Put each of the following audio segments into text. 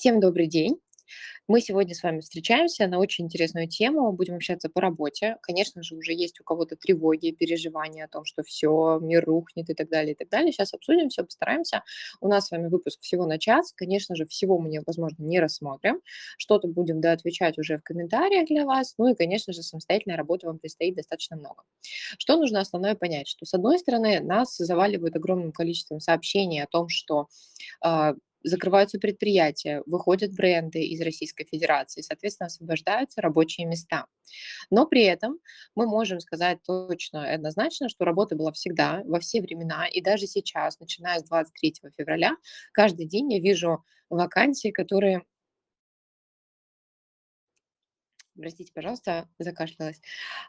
Всем добрый день! Мы сегодня с вами встречаемся на очень интересную тему. Будем общаться по работе. Конечно же, уже есть у кого-то тревоги, переживания о том, что всё, мир рухнет и так далее, и так далее. Щас обсудим всё, постараемся. У нас с вами выпуск всего на час. Конечно же, всего мы возможно, не рассмотрим. Что-то будем доотвечать уже в комментариях для вас. Ну и, конечно же, самостоятельной работы вам предстоит достаточно много. Что нужно основное понять? Что, с одной стороны, нас заваливают огромным количеством сообщений о том, что, а, закрываются предприятия, выходят бренды из Российской Федерации, соответственно, освобождаются рабочие места. Но при этом мы можем сказать точно однозначно, что работа была всегда, во все времена и даже сейчас, начиная с 23 февраля, каждый день я вижу вакансии, которые Простите, пожалуйста, закашлялась.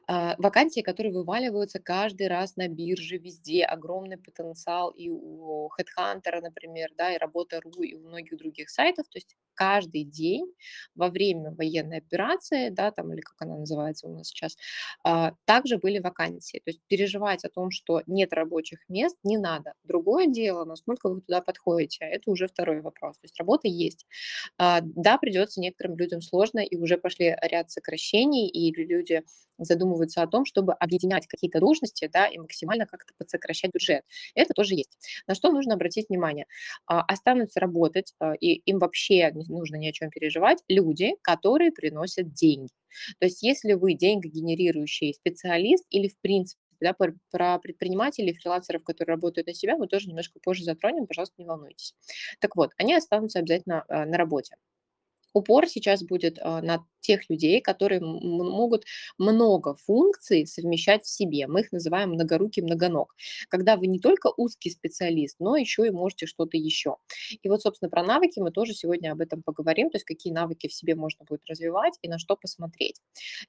А, вакансии, которые вываливаются каждый раз на бирже, везде огромный потенциал и у "Хедхантера", например, да, и "Работа.ру", и у многих других сайтов. То есть каждый день во время военной операции, да, там, или как она называется у нас сейчас, а, также были вакансии. То есть переживать о том, что нет рабочих мест, не надо. Другое дело, насколько вы туда подходите, это уже второй вопрос. То есть работа есть. А, да, придется некоторым людям сложно, и уже пошли ряд сокращений, и люди задумываются о том, чтобы объединять какие-то должности, да, и максимально как-то подсокращать бюджет. Это тоже есть. На что нужно обратить внимание? А, останутся работать, а, и им вообще не нужно ни о чём переживать, люди, которые приносят деньги. То есть если вы деньгогенерирующий специалист или, в принципе, да, пр про предпринимателей, фрилансеров, которые работают на себя, мы тоже немножко позже затронем, пожалуйста, не волнуйтесь. Так вот, они останутся обязательно, а, на работе. Упор сейчас будет, а, на тех людей, которые могут много функций совмещать в себе. Мы их называем многорукий, многоног. Когда вы не только узкий специалист, но еще и можете что-то еще. И вот, собственно, про навыки мы тоже сегодня об этом поговорим, то есть какие навыки в себе можно будет развивать и на что посмотреть.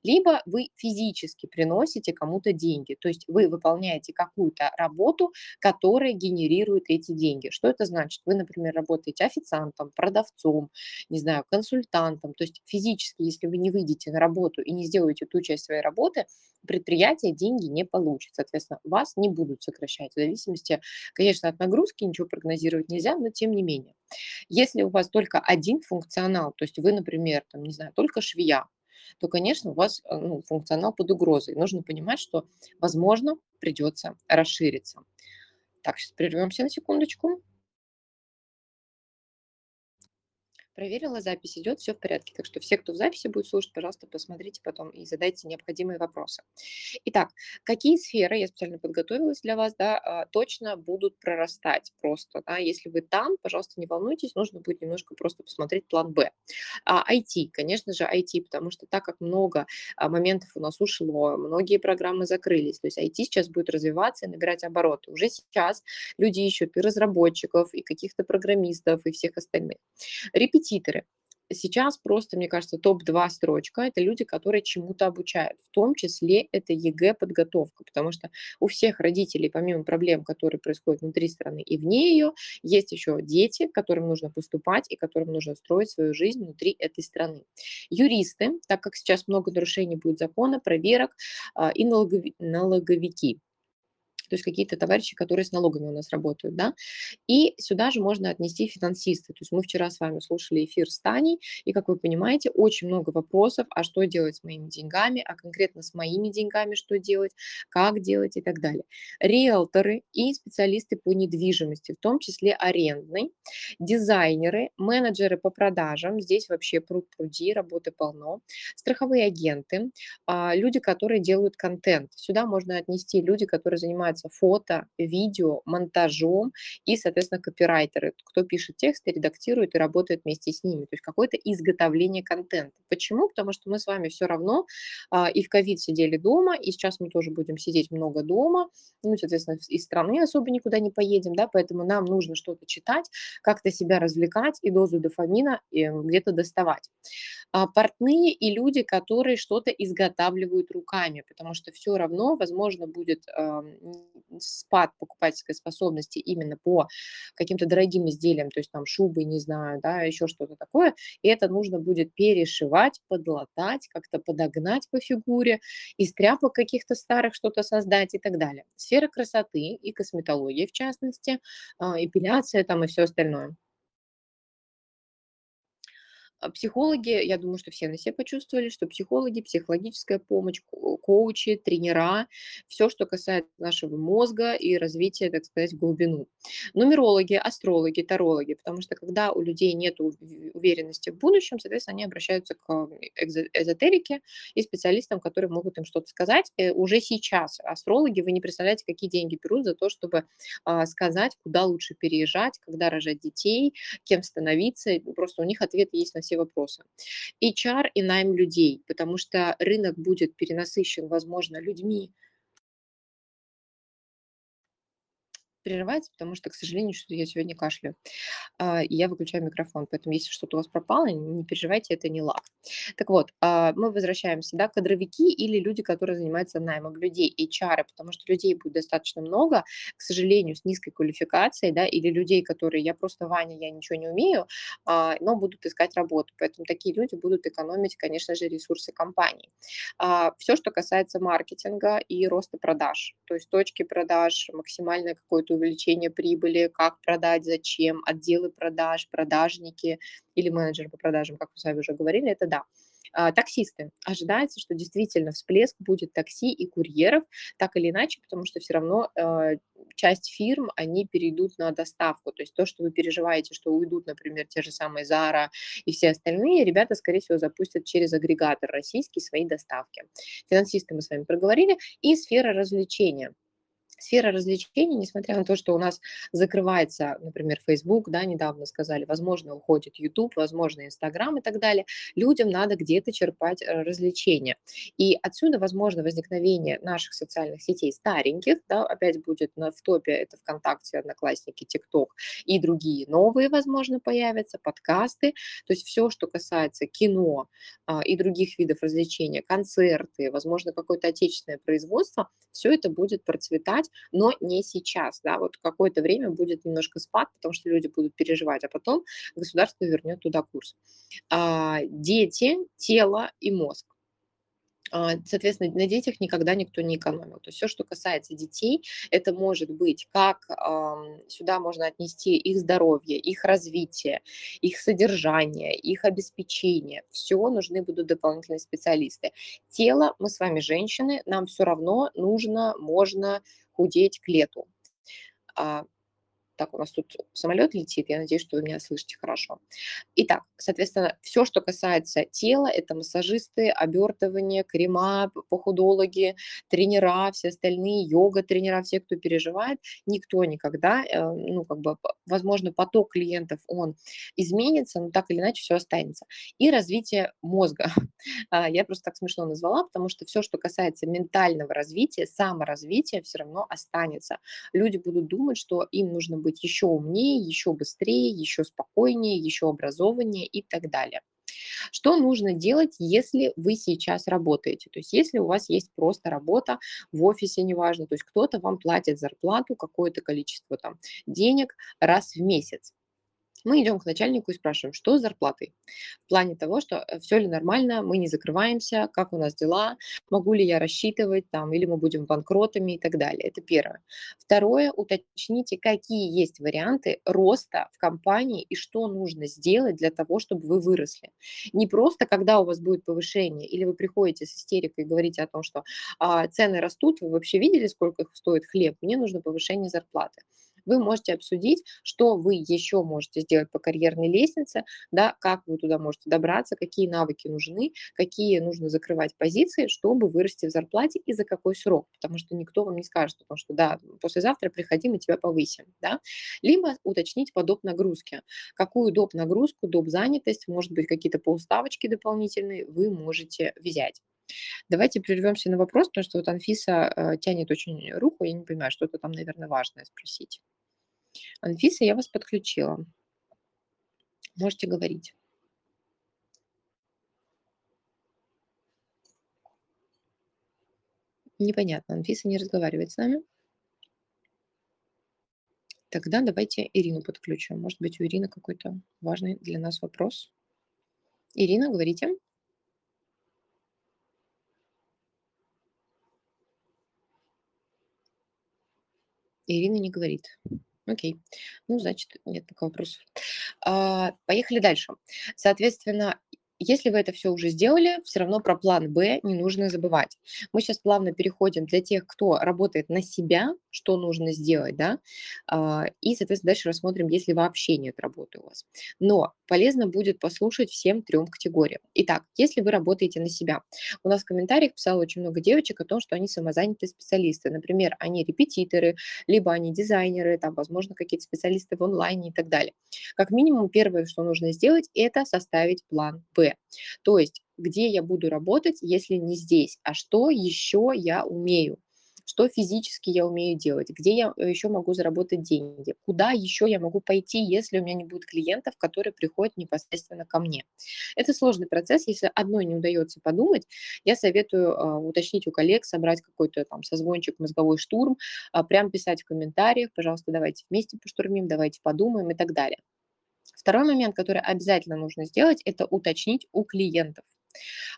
Либо вы физически приносите кому-то деньги, то есть вы выполняете какую-то работу, которая генерирует эти деньги. Что это значит? Вы, например, работаете официантом, продавцом, не знаю, консультантом. То есть физически, если вы не выйдете на работу и не сделаете ту часть своей работы, предприятие деньги не получит. Соответственно, вас не будут сокращать. В зависимости, конечно, от нагрузки ничего прогнозировать нельзя, но тем не менее. Если у вас только один функционал, то есть вы, например, там, не знаю, только швея, то, конечно, у вас, э, ну, функционал под угрозой. Нужно понимать, что, возможно, придется расшириться. Так, щас прервемся на секундочку. Проверила, запись идет, всё в порядке. Так что все, кто в записи будет слушать, пожалуйста, посмотрите потом и задайте необходимые вопросы. Итак, какие сферы, я специально подготовилась для вас, да, а, точно будут прорастать просто, да. Если вы там, пожалуйста, не волнуйтесь, нужно будет немножко просто посмотреть план Б. А, IT, конечно же, IT, потому что так как много, а, моментов у нас ушло, многие программы закрылись, то есть IT сейчас будет развиваться и набирать обороты. Уже сейчас люди ищут и разработчиков, и каких-то программистов, и всех остальных. Репетиторы. Сейчас просто, мне кажется, топ-2 строчка- это люди, которые чему-то обучают, в том числе это ЕГЭ-подготовка, потому что у всех родителей, помимо проблем, которые происходят внутри страны и вне её, есть еще дети, которым нужно поступать и которым нужно строить свою жизнь внутри этой страны. Юристы, так как сейчас много нарушений будет закона, проверок, а, и налогови налоговики. То есть какие-то товарищи, которые с налогами у нас работают, да. И сюда же можно отнести финансисты. То есть мы вчера с вами слушали эфир с Таней, и, как вы понимаете, очень много вопросов: а что делать с моими деньгами, а конкретно с моими деньгами что делать, как делать и так далее. Риэлторы и специалисты по недвижимости, в том числе арендной, дизайнеры, менеджеры по продажам, здесь вообще пруд-пруди, работы полно, страховые агенты, а, люди, которые делают контент. Сюда можно отнести люди, которые занимаются фото, видео, монтажом и, соответственно, копирайтеры, кто пишет тексты, редактирует и работает вместе с ними. То есть какое-то изготовление контента. Почему? Потому что мы с вами всё равно, а, и в ковид сидели дома, и сейчас мы тоже будем сидеть много дома. Ну, соответственно, из страны особо никуда не поедем, да, поэтому нам нужно что-то читать, как-то себя развлекать и дозу дофамина, эм, где-то доставать. А, портные и люди, которые что-то изготавливают руками, потому что всё равно, возможно, будет, ам, спад покупательской способности именно по каким-то дорогим изделиям, то есть там шубы, не знаю, да, еще что-то такое. И это нужно будет перешивать, подлатать, как-то подогнать по фигуре, из тряпок каких-то старых что-то создать и так далее. Сфера красоты и косметологии, в частности, а, эпиляция там и всё остальное. А психологи, я думаю, что все на се почувствовали, что психологи, психологическая помощь, ко коучи, тренера, все, что касается нашего мозга и развития, так сказать, в глубину. Нумерологи, астрологи, тарологи, потому что когда у людей нет уверенности в будущем, соответственно, они обращаются к эзотерике и специалистам, которые могут им что-то сказать. Э, уже сейчас астрологи, вы не представляете, какие деньги берут за то, чтобы, а, сказать, куда лучше переезжать, когда рожать детей, кем становиться. Просто у них ответы есть на все вопросы. HR и найм людей, потому что рынок будет перенасыщен, возможно, людьми, прерывается, потому что, к сожалению, что-то я сегодня кашляю. А, и я выключаю микрофон. Поэтому, если что-то у вас пропало, не переживайте, это не лаг. Так вот, а, мы возвращаемся, да, кадровики или люди, которые занимаются наймом людей, HR, потому что людей будет достаточно много, к сожалению, с низкой квалификацией, да, или людей, которые, я просто Ваня, я ничего не умею, а, но будут искать работу. Поэтому такие люди будут экономить, конечно же, ресурсы компании. Все, что касается маркетинга и роста продаж, то есть точки продаж, максимальное какое-то увеличение прибыли, как продать, зачем, отделы продаж, продажники или менеджеры по продажам, как вы сами уже говорили, это да. А, таксисты. Ожидается, что действительно всплеск будет такси и курьеров, так или иначе, потому что все равно э, часть фирм, они перейдут на доставку. То есть то, что вы переживаете, что уйдут, например, те же самые Zara и все остальные, ребята, скорее всего, запустят через агрегатор российский свои доставки. Финансисты мы с вами проговорили. И сфера развлечения сфера развлечений, несмотря на то, что у нас закрывается, например, Facebook, да, недавно сказали, возможно, уходит YouTube, возможно, Instagram и так далее, людям надо где-то черпать э, развлечения. И отсюда, возможно, возникновение наших социальных сетей стареньких, да, опять будет на, в топе это ВКонтакте, Одноклассники, ТикТок и другие новые, возможно, появятся, подкасты, то есть все, что касается кино а, и других видов развлечения, концерты, возможно, какое-то отечественное производство, все это будет процветать, но не сейчас, да, вот какое-то время будет немножко спад, потому что люди будут переживать, а потом государство вернет туда курс. А, дети, тело и мозг. А, соответственно, на детях никогда никто не экономил. То есть все, что касается детей, это может быть как сюда можно отнести их здоровье, их развитие, их содержание, их обеспечение. Все нужны будут дополнительные специалисты. Тело, мы с вами женщины, нам все равно нужно, можно худеть к лету. Так, у нас тут самолет летит, я надеюсь, что вы меня слышите хорошо. Итак, соответственно, все, что касается тела, это массажисты, обертывание, крема, похудологи, тренера, все остальные, йога-тренера, все, кто переживает, никто никогда, э, ну, как бы, возможно, поток клиентов, он изменится, но так или иначе все останется. И развитие мозга. А, я просто так смешно назвала, потому что все, что касается ментального развития, саморазвития, все равно останется. Люди будут думать, что им нужно быть быть еще умнее, еще быстрее, еще спокойнее, еще образованнее и так далее. Что нужно делать, если вы сейчас работаете? То есть если у вас есть просто работа в офисе, неважно, то есть кто-то вам платит зарплату, какое-то количество там денег раз в месяц. Мы идем к начальнику и спрашиваем, что с зарплатой? В плане того, что э, все ли нормально, мы не закрываемся, как у нас дела, могу ли я рассчитывать там, или мы будем банкротами и так далее. Это первое. Второе, уточните, какие есть варианты роста в компании и что нужно сделать для того, чтобы вы выросли. Не просто, когда у вас будет повышение, или вы приходите с истерикой и говорите о том, что а, цены растут, вы вообще видели, сколько стоит хлеб, мне нужно повышение зарплаты вы можете обсудить, что вы еще можете сделать по карьерной лестнице, да, как вы туда можете добраться, какие навыки нужны, какие нужно закрывать позиции, чтобы вырасти в зарплате и за какой срок, потому что никто вам не скажет, потому что, да, послезавтра приходи, мы тебя повысим, да, либо уточнить по доп. нагрузке, какую доп. нагрузку, доп. занятость, может быть, какие-то полставочки дополнительные вы можете взять. Давайте прервемся на вопрос, потому что вот Анфиса э, тянет очень руку, я не понимаю, что-то там, наверное, важное спросить. Анфиса, я вас подключила. Можете говорить. Непонятно, Анфиса не разговаривает с нами. Тогда давайте Ирину подключим. Может быть, у Ирины какой-то важный для нас вопрос. Ирина, говорите. Ирина не говорит. Окей. Ну, значит, нет пока вопросов. А, поехали дальше. Соответственно, если вы это все уже сделали, все равно про план Б не нужно забывать. Мы сейчас плавно переходим для тех, кто работает на себя, что нужно сделать, да, а, и, соответственно, дальше рассмотрим, если вообще нет работы у вас. Но полезно будет послушать всем трем категориям. Итак, если вы работаете на себя, у нас в комментариях писало очень много девочек о том, что они самозанятые специалисты. Например, они репетиторы, либо они дизайнеры, там, возможно, какие-то специалисты в онлайне и так далее. Как минимум, первое, что нужно сделать, это составить план Б. То есть, где я буду работать, если не здесь, а что еще я умею, что физически я умею делать, где я э, еще могу заработать деньги, куда еще я могу пойти, если у меня не будет клиентов, которые приходят непосредственно ко мне. Это сложный процесс, если одной не удается подумать, я советую э, уточнить у коллег, собрать какой-то там созвончик, мозговой штурм, э, прям писать в комментариях, пожалуйста, давайте вместе поштурмим, давайте подумаем и так далее. Второй момент, который обязательно нужно сделать, это уточнить у клиентов.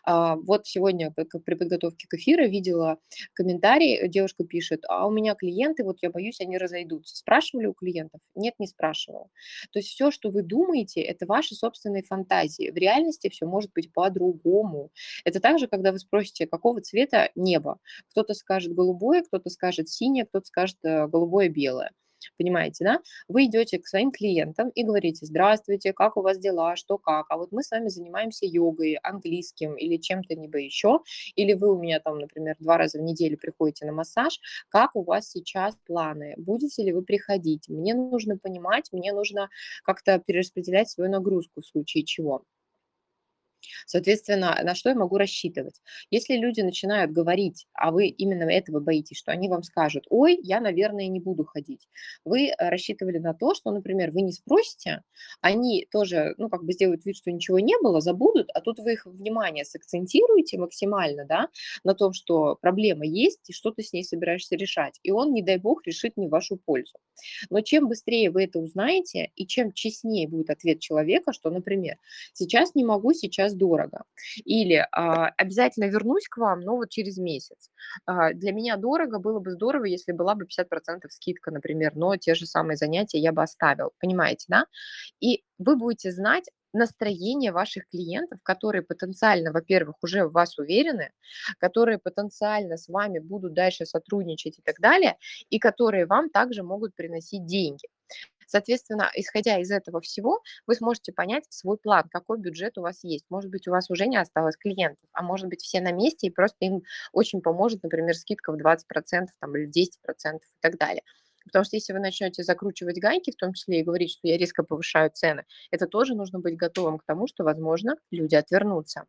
А, вот сегодня при подготовке к эфиру видела комментарий, девушка пишет, а у меня клиенты, вот я боюсь, они разойдутся. Спрашивали у клиентов? Нет, не спрашивала. То есть все, что вы думаете, это ваши собственные фантазии. В реальности все может быть по-другому. Это также, когда вы спросите, какого цвета небо. Кто-то скажет голубое, кто-то скажет синее, кто-то скажет э, голубое-белое. Понимаете, да? Вы идете к своим клиентам и говорите, здравствуйте, как у вас дела, что как, а вот мы с вами занимаемся йогой, английским или чем-то либо еще, или вы у меня там, например, два раза в неделю приходите на массаж, как у вас сейчас планы, будете ли вы приходить, мне нужно понимать, мне нужно как-то перераспределять свою нагрузку в случае чего. Соответственно, на что я могу рассчитывать? Если люди начинают говорить, а вы именно этого боитесь, что они вам скажут, ой, я, наверное, не буду ходить. Вы э, рассчитывали на то, что, например, вы не спросите, они тоже, ну, как бы сделают вид, что ничего не было, забудут, а тут вы их внимание сакцентируете максимально, да, на том, что проблема есть, и что ты с ней собираешься решать. И он, не дай бог, решит не в вашу пользу. Но чем быстрее вы это узнаете, и чем честнее будет ответ человека, что, например, сейчас не могу, сейчас сейчас дорого. Или а, обязательно вернусь к вам, но вот через месяц. А, для меня дорого, было бы здорово, если была бы 50% скидка, например, но те же самые занятия я бы оставил. Понимаете, да? И вы будете знать, настроение ваших клиентов, которые потенциально, во-первых, уже в вас уверены, которые потенциально с вами будут дальше сотрудничать и так далее, и которые вам также могут приносить деньги. Соответственно, исходя из этого всего, вы сможете понять свой план, какой бюджет у вас есть. Может быть, у вас уже не осталось клиентов, а может быть, все на месте, и просто им очень поможет, например, скидка в 20% там, или 10% и так далее. Потому что если вы начнете закручивать гайки, в том числе и говорить, что я резко повышаю цены, это тоже нужно быть готовым к тому, что, возможно, люди отвернутся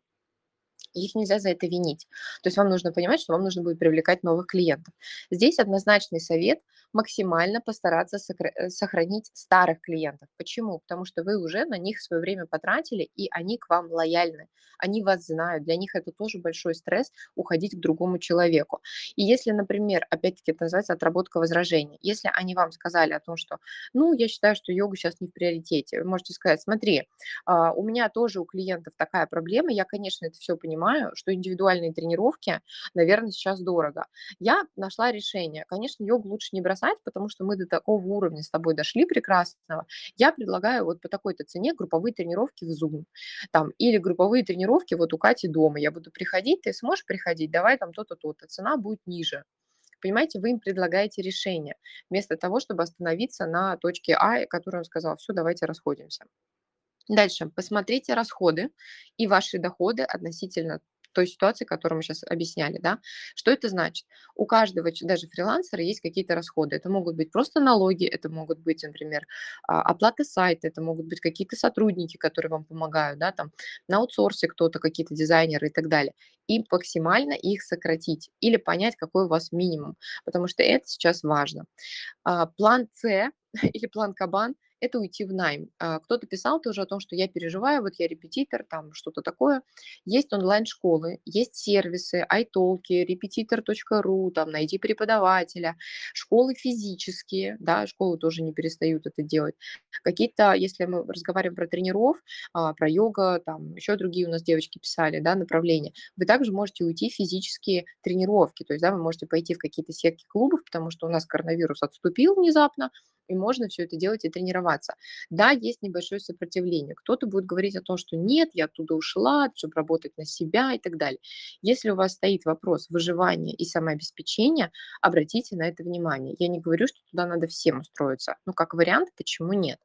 их нельзя за это винить. То есть вам нужно понимать, что вам нужно будет привлекать новых клиентов. Здесь однозначный совет максимально постараться э, сохранить старых клиентов. Почему? Потому что вы уже на них свое время потратили, и они к вам лояльны. Они вас знают. Для них это тоже большой стресс уходить к другому человеку. И если, например, опять-таки это называется отработка возражений, если они вам сказали о том, что, ну, я считаю, что йога сейчас не в приоритете, вы можете сказать, смотри, а, у меня тоже у клиентов такая проблема, я, конечно, это все понимаю, понимаю, что индивидуальные тренировки, наверное, сейчас дорого. Я нашла решение. Конечно, йогу лучше не бросать, потому что мы до такого уровня с тобой дошли прекрасного. Я предлагаю вот по такой-то цене групповые тренировки в Zoom. Там, или групповые тренировки вот у Кати дома. Я буду приходить, ты сможешь приходить, давай там то-то, то-то. Цена будет ниже. Понимаете, вы им предлагаете решение, вместо того, чтобы остановиться на точке А, которую он сказал, все, давайте расходимся. Дальше. Посмотрите расходы и ваши доходы относительно той ситуации, которую мы сейчас объясняли, да. Что это значит? У каждого, даже фрилансера, есть какие-то расходы. Это могут быть просто налоги, это могут быть, например, а, оплата сайта, это могут быть какие-то сотрудники, которые вам помогают, да, там, на аутсорсе кто-то, какие-то дизайнеры и так далее. И максимально их сократить или понять, какой у вас минимум, потому что это сейчас важно. А, план С или план Кабан это уйти в найм. А, кто-то писал тоже о том, что я переживаю, вот я репетитор, там что-то такое. Есть онлайн-школы, есть сервисы, iTalki, репетитор.ру, там найди преподавателя, школы физические, да, школы тоже не перестают это делать. Какие-то, если мы разговариваем про тренеров, а, про йога, там еще другие у нас девочки писали, да, направления, вы также можете уйти в физические тренировки, то есть, да, вы можете пойти в какие-то сетки клубов, потому что у нас коронавирус отступил внезапно, и можно все это делать и тренироваться. Да, есть небольшое сопротивление. Кто-то будет говорить о том, что нет, я оттуда ушла, чтобы работать на себя и так далее. Если у вас стоит вопрос выживания и самообеспечения, обратите на это внимание. Я не говорю, что туда надо всем устроиться. но как вариант, почему нет?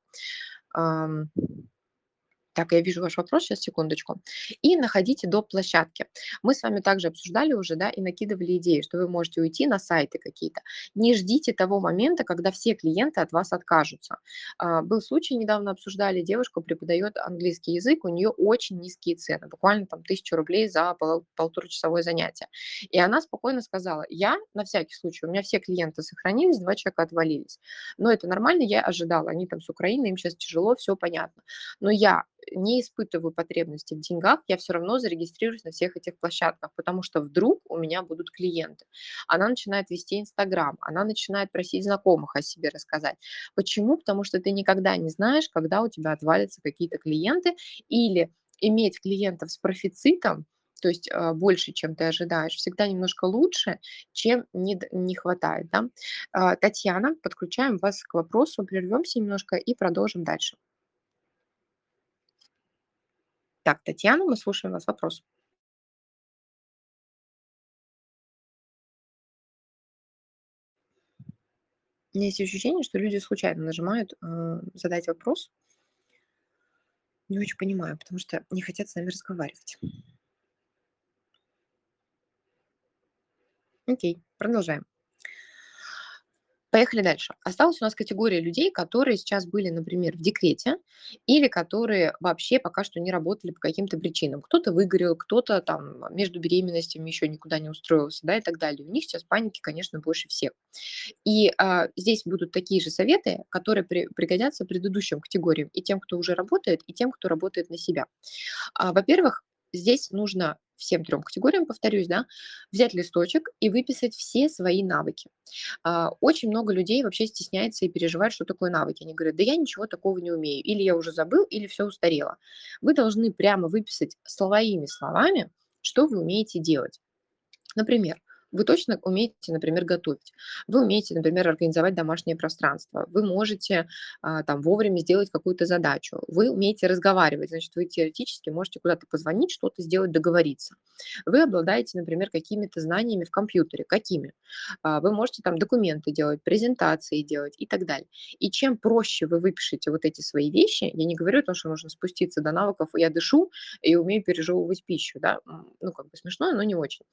Так, я вижу ваш вопрос, сейчас, секундочку. И находите доп. площадки. Мы с вами также обсуждали уже, да, и накидывали идеи, что вы можете уйти на сайты какие-то. Не ждите того момента, когда все клиенты от вас откажутся. А, был случай, недавно обсуждали, девушка преподает английский язык, у нее очень низкие цены, буквально там тысячу рублей за пол, полуторачасовое занятие. И она спокойно сказала, я на всякий случай, у меня все клиенты сохранились, два человека отвалились. Но это нормально, я ожидала, они там с Украины, им сейчас тяжело, все понятно. Но я не испытываю потребности в деньгах, я все равно зарегистрируюсь на всех этих площадках, потому что вдруг у меня будут клиенты. Она начинает вести Инстаграм, она начинает просить знакомых о себе рассказать. Почему? Потому что ты никогда не знаешь, когда у тебя отвалятся какие-то клиенты, или иметь клиентов с профицитом, то есть э, больше, чем ты ожидаешь, всегда немножко лучше, чем не, не хватает. Да? Э, Татьяна, подключаем вас к вопросу, прервемся немножко и продолжим дальше. Так, Татьяна, мы слушаем вас. Вопрос. У меня есть ощущение, что люди случайно нажимают э, задать вопрос. Не очень понимаю, потому что не хотят с нами разговаривать. Окей, продолжаем. Поехали дальше. Осталась у нас категория людей, которые сейчас были, например, в декрете или которые вообще пока что не работали по каким-то причинам. Кто-то выгорел, кто-то там между беременностями еще никуда не устроился, да, и так далее. У них сейчас паники, конечно, больше всех. И а, здесь будут такие же советы, которые при, пригодятся предыдущим категориям, и тем, кто уже работает, и тем, кто работает на себя. А, во-первых, здесь нужно всем трем категориям, повторюсь, да, взять листочек и выписать все свои навыки. А, очень много людей вообще стесняется и переживает, что такое навыки. Они говорят, да я ничего такого не умею, или я уже забыл, или все устарело. Вы должны прямо выписать словоими словами, что вы умеете делать. Например, вы точно умеете, например, готовить. Вы умеете, например, организовать домашнее пространство. Вы можете а, там вовремя сделать какую-то задачу. Вы умеете разговаривать. Значит, вы теоретически можете куда-то позвонить, что-то сделать, договориться. Вы обладаете, например, какими-то знаниями в компьютере. Какими? А, вы можете там документы делать, презентации делать и так далее. И чем проще вы выпишете вот эти свои вещи, я не говорю о том, что нужно спуститься до навыков «я дышу и умею пережевывать пищу», да, ну, как бы смешно, но не очень.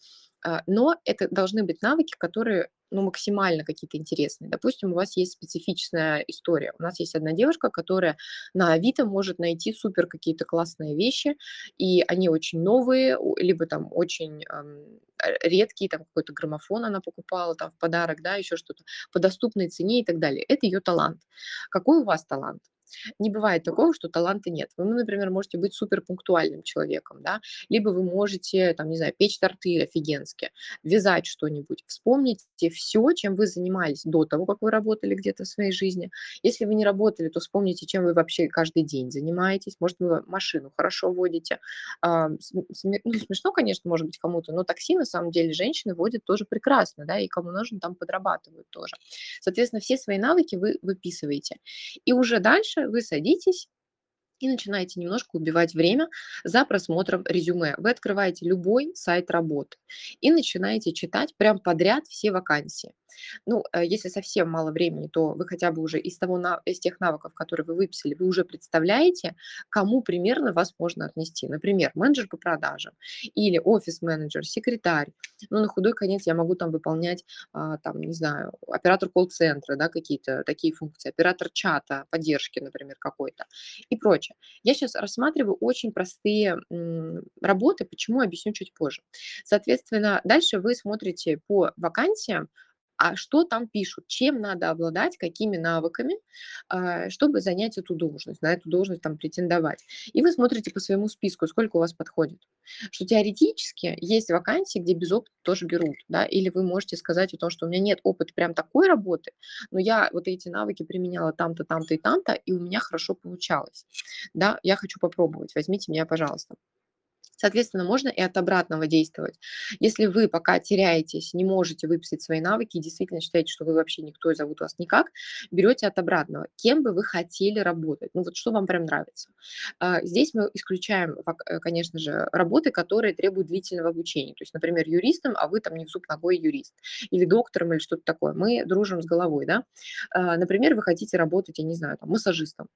А, но это должны быть навыки, которые ну, максимально какие-то интересные. Допустим, у вас есть специфичная история. У нас есть одна девушка, которая на Авито может найти супер какие-то классные вещи, и они очень новые, либо там очень эм, редкие, там какой-то граммофон она покупала там в подарок, да, еще что-то, по доступной цене и так далее. Это ее талант. Какой у вас талант? Не бывает такого, что таланта нет. Вы, например, можете быть супер пунктуальным человеком, да, либо вы можете, там, не знаю, печь торты офигенски, вязать что-нибудь. Вспомните все, чем вы занимались до того, как вы работали где-то в своей жизни. Если вы не работали, то вспомните, чем вы вообще каждый день занимаетесь. Может, вы машину хорошо водите. Ну, смешно, конечно, может быть, кому-то, но такси, на самом деле, женщины водят тоже прекрасно, да, и кому нужно, там подрабатывают тоже. Соответственно, все свои навыки вы выписываете. И уже дальше дальше вы садитесь и начинаете немножко убивать время за просмотром резюме. Вы открываете любой сайт работы и начинаете читать прям подряд все вакансии. Ну, э, если совсем мало времени, то вы хотя бы уже из, того, из тех навыков, которые вы выписали, вы уже представляете, кому примерно вас можно отнести. Например, менеджер по продажам или офис-менеджер, секретарь. Ну, на худой конец я могу там выполнять, а, там, не знаю, оператор колл-центра, да, какие-то такие функции, оператор чата, поддержки, например, какой-то и прочее. Я сейчас рассматриваю очень простые работы, почему объясню чуть позже. Соответственно, дальше вы смотрите по вакансиям, а что там пишут, чем надо обладать, какими навыками, а, чтобы занять эту должность, на эту должность там претендовать. И вы смотрите по своему списку, сколько у вас подходит. Что теоретически есть вакансии, где без опыта тоже берут, да, или вы можете сказать о том, что у меня нет опыта прям такой работы, но я вот эти навыки применяла там-то, там-то и там-то, и у меня хорошо получалось, да, я хочу попробовать, возьмите меня, пожалуйста. Соответственно, можно и от обратного действовать. Если вы пока теряетесь, не можете выписать свои навыки и действительно считаете, что вы вообще никто и зовут вас никак, берете от обратного. Кем бы вы хотели работать? Ну вот что вам прям нравится? А, Здесь мы исключаем, э, конечно же, работы, которые требуют длительного обучения. То есть, например, юристом, а вы там не в зуб ногой юрист. Или доктором, или что-то такое. Мы дружим с головой, да? А, Например, вы хотите работать, я не знаю, там, массажистом.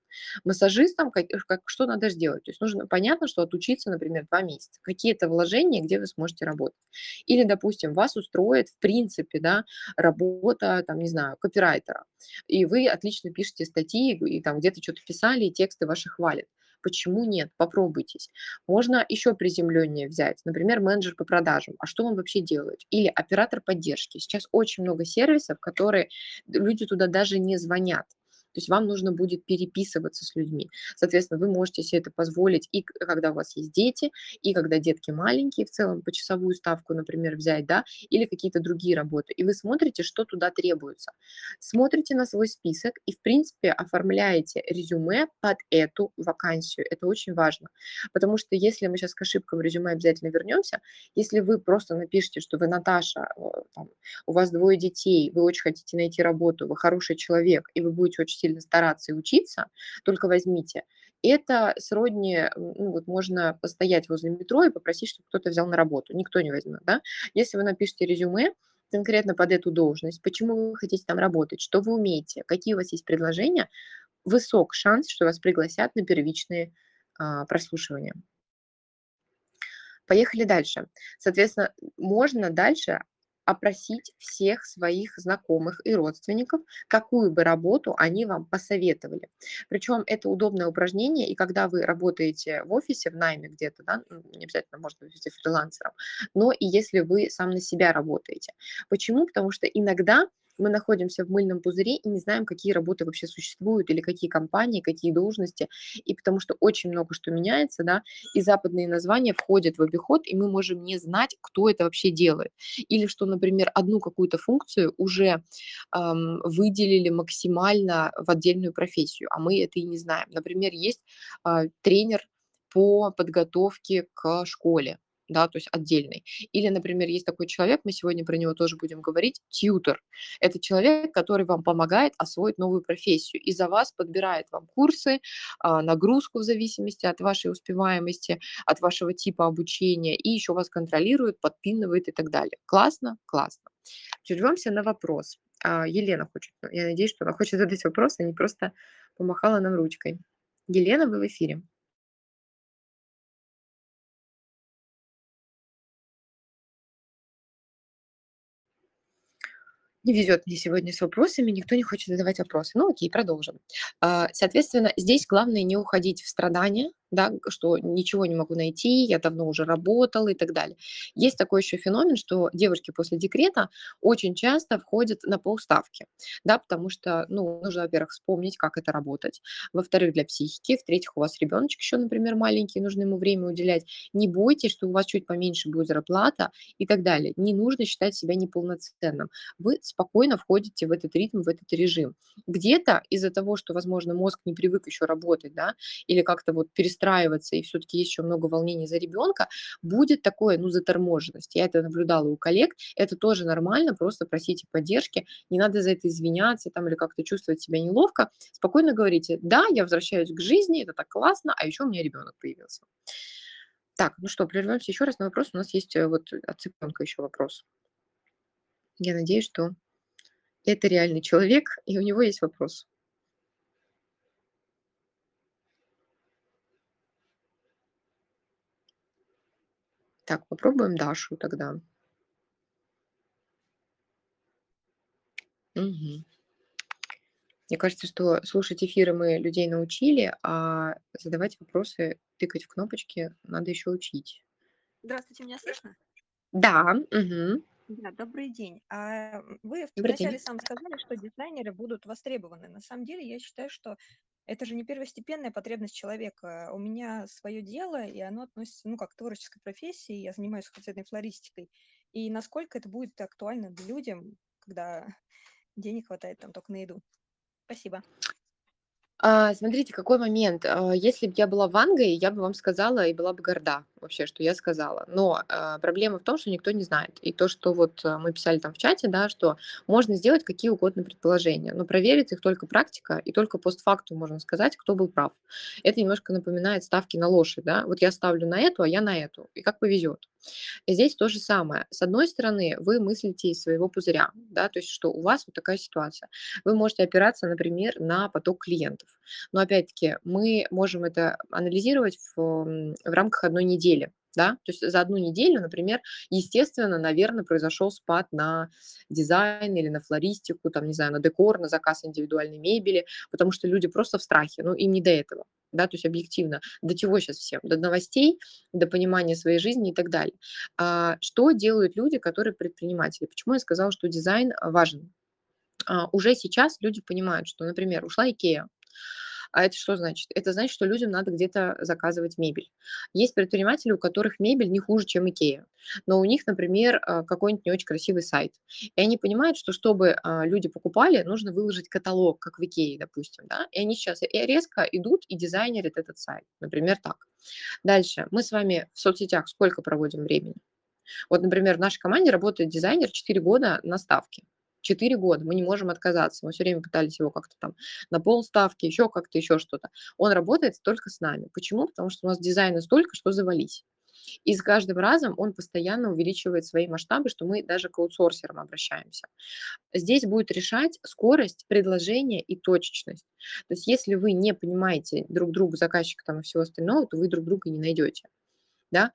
Массажистом как, как- что надо сделать? То есть нужно, понятно, что отучиться, например, два месяца. Какие-то вложения, где вы сможете работать. Или, допустим, вас устроит, в принципе, да, работа, там, не знаю, копирайтера. И вы отлично пишете статьи, и там где-то что-то писали, и тексты ваши хвалят. Почему нет? Попробуйтесь. Можно еще приземленнее взять. Например, менеджер по продажам. А что он вообще делает? Или оператор поддержки. Сейчас очень много сервисов, которые люди туда даже не звонят. То есть вам нужно будет переписываться с людьми. Соответственно, вы можете себе это позволить и когда у вас есть дети, и когда детки маленькие, в целом почасовую ставку, например, взять, да, или какие-то другие работы. И вы смотрите, что туда требуется. Смотрите на свой список и, в принципе, оформляете резюме под эту вакансию. Это очень важно. Потому что если мы сейчас к ошибкам резюме обязательно вернемся, если вы просто напишите, что вы Наташа, там, у вас двое детей, вы очень хотите найти работу, вы хороший человек, и вы будете очень сильно стараться и учиться, только возьмите. Это сродни, ну вот можно постоять возле метро и попросить, чтобы кто-то взял на работу. Никто не возьмет, да. Если вы напишете резюме конкретно под эту должность, почему вы хотите там работать, что вы умеете, какие у вас есть предложения, высок шанс, что вас пригласят на первичные а, прослушивания. Поехали дальше. Соответственно, можно дальше опросить всех своих знакомых и родственников, какую бы работу они вам посоветовали. Причем это удобное упражнение, и когда вы работаете в офисе, в найме где-то, да, ну, не обязательно, может быть, фрилансером, но и если вы сам на себя работаете. Почему? Потому что иногда мы находимся в мыльном пузыре и не знаем, какие работы вообще существуют, или какие компании, какие должности, и потому что очень много что меняется, да, и западные названия входят в обиход, и мы можем не знать, кто это вообще делает. Или что, например, одну какую-то функцию уже ам, выделили максимально в отдельную профессию, а мы это и не знаем. Например, есть а, тренер по подготовке к школе, да, то есть отдельный. Или, например, есть такой человек, мы сегодня про него тоже будем говорить, тьютер. Это человек, который вам помогает освоить новую профессию и за вас подбирает вам курсы, а, нагрузку в зависимости от вашей успеваемости, от вашего типа обучения, и еще вас контролирует, подпинывает и так далее. Классно? Классно. Прервемся на вопрос. А, Елена хочет, я надеюсь, что она хочет задать вопрос, а не просто помахала нам ручкой. Елена, вы в эфире. Не везет мне сегодня с вопросами, никто не хочет задавать вопросы. Ну окей, продолжим. А, Соответственно, здесь главное не уходить в страдания, да, что ничего не могу найти, я давно уже работала и так далее. Есть такой еще феномен, что девушки после декрета очень часто входят на полставки, да, потому что, ну, нужно, во-первых, вспомнить, как это работать, во-вторых, для психики, в-третьих, у вас ребеночек еще, например, маленький, нужно ему время уделять. Не бойтесь, что у вас чуть поменьше будет зарплата и так далее. Не нужно считать себя неполноценным вы спокойно входите в этот ритм, в этот режим. Где-то из-за того, что, возможно, мозг не привык еще работать, да, или как-то вот перестраиваться, и все-таки еще много волнений за ребенка, будет такое, ну, заторможенность. Я это наблюдала у коллег, это тоже нормально, просто просите поддержки, не надо за это извиняться там или как-то чувствовать себя неловко. Спокойно говорите, да, я возвращаюсь к жизни, это так классно, а еще у меня ребенок появился. Так, ну что, прервемся еще раз на вопрос. У нас есть э, вот от цыпленка еще вопрос. Я надеюсь, что Это реальный человек, и у него есть вопрос. Так, попробуем Дашу тогда. Мгм. Мне кажется, что слушать эфиры мы людей научили, а задавать вопросы, тыкать в кнопочки надо еще учить. Здравствуйте, меня слышно? Да, мгм. Да, добрый день. А, вы в Добрый начале день. сам сказали, что дизайнеры будут востребованы. На самом деле, я считаю, что это же не первостепенная потребность человека. У меня свое дело, и оно относится, ну, как к творческой профессии. Я занимаюсь художественной флористикой. И насколько это будет актуально людям, когда денег хватает там только на еду. Спасибо. А, смотрите, какой момент. А, если бы я была Вангой, я бы вам сказала и была бы горда. вообще, что я сказала. Но э, проблема в том, что никто не знает. И то, что вот э, мы писали там в чате, да, что можно сделать какие угодно предположения, но проверить их только практика, и только постфактум можно сказать, кто был прав. Это немножко напоминает ставки на лошадь, да. Вот я ставлю на эту, а я на эту. И как повезет. И здесь то же самое. С одной стороны, вы мыслите из своего пузыря, да, то есть что у вас вот такая ситуация. Вы можете опираться, например, на поток клиентов. Но опять-таки мы можем это анализировать в, в рамках одной недели. Да? То есть за одну неделю, например, естественно, наверное, произошел спад на дизайн или на флористику, там, не знаю, на декор, на заказ индивидуальной мебели, потому что люди просто в страхе, ну, им не до этого да, то есть объективно, до чего сейчас всем, до новостей, до понимания своей жизни и так далее. А, что делают люди, которые предприниматели? Почему я сказала, что дизайн важен? А, уже сейчас люди понимают, что, например, ушла Икея, а это что значит? Это значит, что людям надо где-то заказывать мебель. Есть предприниматели, у которых мебель не хуже, чем Икея, но у них, например, а, какой-нибудь не очень красивый сайт. И они понимают, что чтобы а, люди покупали, нужно выложить каталог, как в Икее, допустим. Да? И они сейчас резко идут и дизайнерят этот сайт. Например, так. Дальше. Мы с вами в соцсетях сколько проводим времени? Вот, например, в нашей команде работает дизайнер 4 года на ставке. 4 года, мы не можем отказаться. Мы все время пытались его как-то там на полставки, еще как-то, еще что-то. Он работает только с нами. Почему? Потому что у нас дизайна столько, что завались. И с каждым разом он постоянно увеличивает свои масштабы, что мы даже к аутсорсерам обращаемся. Здесь будет решать скорость предложения и точечность. То есть если вы не понимаете друг друга, заказчика там и всего остального, то вы друг друга не найдете. Да?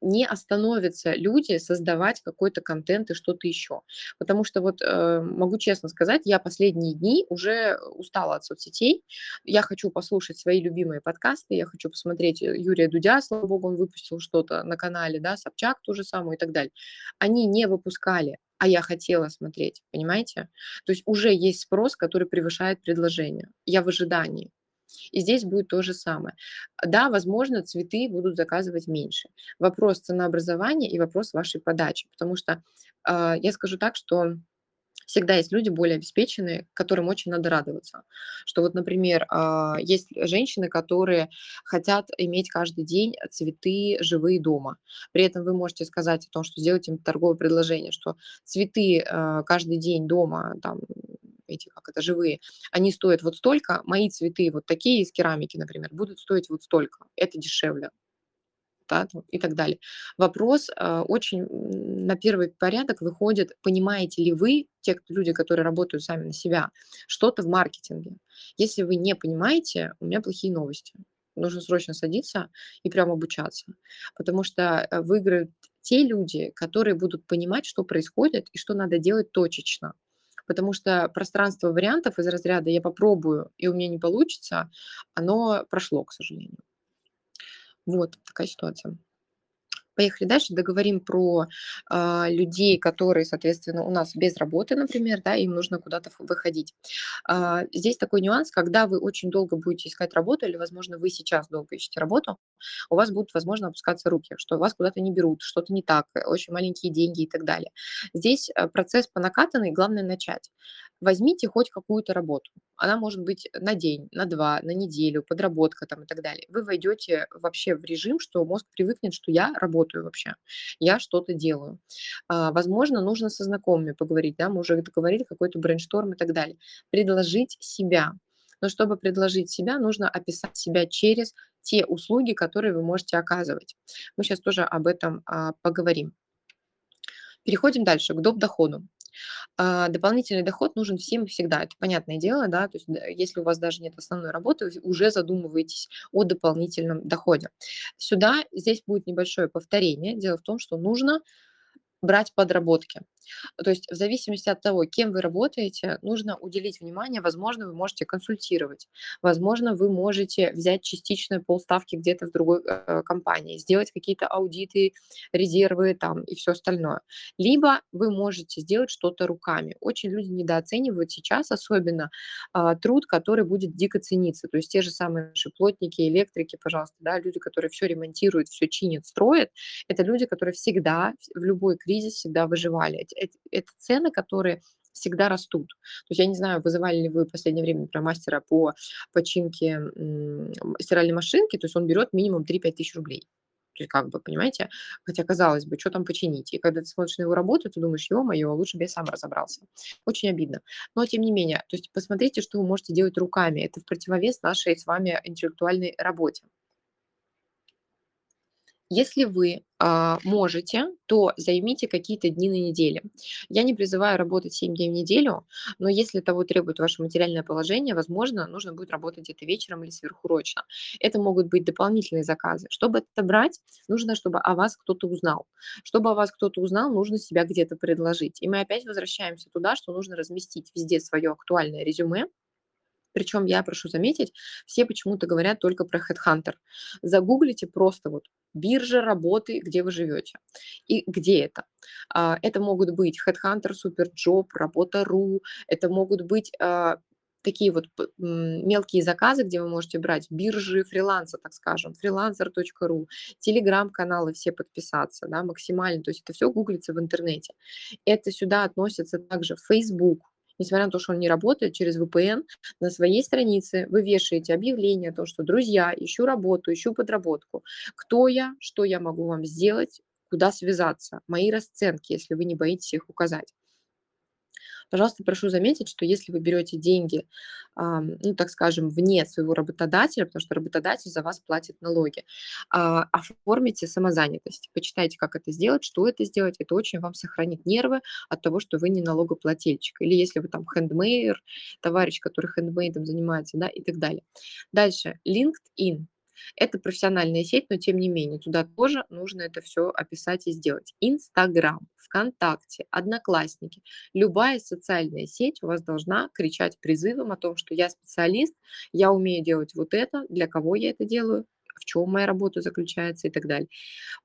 Не остановятся люди создавать какой-то контент и что-то еще. Потому что вот э, могу честно сказать, я последние дни уже устала от соцсетей. Я хочу послушать свои любимые подкасты, я хочу посмотреть э, Юрия Дудя, слава богу, он выпустил что-то на канале, да, Собчак ту же самую и так далее. Они не выпускали а я хотела смотреть, понимаете? То есть уже есть спрос, который превышает предложение. Я в ожидании. И здесь будет то же самое. Да, возможно, цветы будут заказывать меньше. Вопрос ценообразования и вопрос вашей подачи. Потому что э, я скажу так, что всегда есть люди более обеспеченные, которым очень надо радоваться. Что вот, например, а, есть женщины, которые хотят иметь каждый день цветы живые дома. При этом вы можете сказать о том, что сделать им торговое предложение, что цветы а, каждый день дома, там, эти, как это, живые, они стоят вот столько, мои цветы вот такие из керамики, например, будут стоить вот столько, это дешевле. Да, и так далее. Вопрос э, очень на первый порядок выходит, понимаете ли вы, те люди, которые работают сами на себя, что-то в маркетинге. Если вы не понимаете, у меня плохие новости. Нужно срочно садиться и прям обучаться. Потому что э, выиграют те люди, которые будут понимать, что происходит и что надо делать точечно потому что пространство вариантов из разряда «я попробую, и у меня не получится», оно прошло, к сожалению. Вот такая ситуация. Поехали дальше, договорим про э, людей, которые, соответственно, у нас без работы, например, да, им нужно куда-то выходить. Э, здесь такой нюанс, когда вы очень долго будете искать работу, или, возможно, вы сейчас долго ищете работу, у вас будут, возможно, опускаться руки, что вас куда-то не берут, что-то не так, очень маленькие деньги и так далее. Здесь э, процесс по накатанной, главное начать возьмите хоть какую-то работу. Она может быть на день, на два, на неделю, подработка там и так далее. Вы войдете вообще в режим, что мозг привыкнет, что я работаю вообще, я что-то делаю. А, возможно, нужно со знакомыми поговорить, да, мы уже говорили, какой-то брейншторм и так далее. Предложить себя. Но чтобы предложить себя, нужно описать себя через те услуги, которые вы можете оказывать. Мы сейчас тоже об этом а, поговорим. Переходим дальше к доп. доходу. А, дополнительный доход нужен всем всегда. Это понятное дело, да, то есть если у вас даже нет основной работы, вы уже задумываетесь о дополнительном доходе. Сюда, здесь будет небольшое повторение. Дело в том, что нужно брать подработки. То есть в зависимости от того, кем вы работаете, нужно уделить внимание. Возможно, вы можете консультировать. Возможно, вы можете взять частичные полставки где-то в другой э, компании, сделать какие-то аудиты, резервы там и все остальное. Либо вы можете сделать что-то руками. Очень люди недооценивают сейчас особенно э, труд, который будет дико цениться. То есть те же самые наши плотники, электрики, пожалуйста, да, люди, которые все ремонтируют, все чинят, строят, это люди, которые всегда в любой кризис всегда выживали это цены, которые всегда растут. То есть я не знаю, вызывали ли вы в последнее время про мастера по починке стиральной машинки, то есть он берет минимум 3-5 тысяч рублей. То есть как бы, понимаете? Хотя, казалось бы, что там починить? И когда ты смотришь на его работу, ты думаешь, ё-моё, лучше бы я сам разобрался. Очень обидно. Но тем не менее, то есть посмотрите, что вы можете делать руками. Это в противовес нашей с вами интеллектуальной работе. Если вы а, можете, то займите какие-то дни на неделе. Я не призываю работать 7 дней в неделю, но если того требует ваше материальное положение, возможно, нужно будет работать где-то вечером или сверхурочно. Это могут быть дополнительные заказы. Чтобы это брать, нужно, чтобы о вас кто-то узнал. Чтобы о вас кто-то узнал, нужно себя где-то предложить. И мы опять возвращаемся туда, что нужно разместить везде свое актуальное резюме, причем я прошу заметить, все почему-то говорят только про HeadHunter. Загуглите просто вот биржа работы, где вы живете. И где это? А, это могут быть HeadHunter, SuperJob, Работа.ру, это могут быть а, такие вот мелкие заказы, где вы можете брать биржи фриланса, так скажем, freelancer.ru, телеграм-каналы все подписаться, да, максимально, то есть это все гуглится в интернете. Это сюда относится также Facebook, несмотря на то, что он не работает, через VPN на своей странице вы вешаете объявление о том, что, друзья, ищу работу, ищу подработку. Кто я, что я могу вам сделать, куда связаться, мои расценки, если вы не боитесь их указать. Пожалуйста, прошу заметить, что если вы берете деньги, ну, так скажем, вне своего работодателя, потому что работодатель за вас платит налоги, а, оформите самозанятость, почитайте, как это сделать, что это сделать, это очень вам сохранит нервы от того, что вы не налогоплательщик. Или если вы там хендмейер, товарищ, который хендмейдом занимается, да, и так далее. Дальше, LinkedIn. Это профессиональная сеть, но тем не менее, туда тоже нужно это все описать и сделать. Инстаграм, ВКонтакте, Одноклассники. Любая социальная сеть у вас должна кричать призывом о том, что я специалист, я умею делать вот это, для кого я это делаю, в чем моя работа заключается и так далее.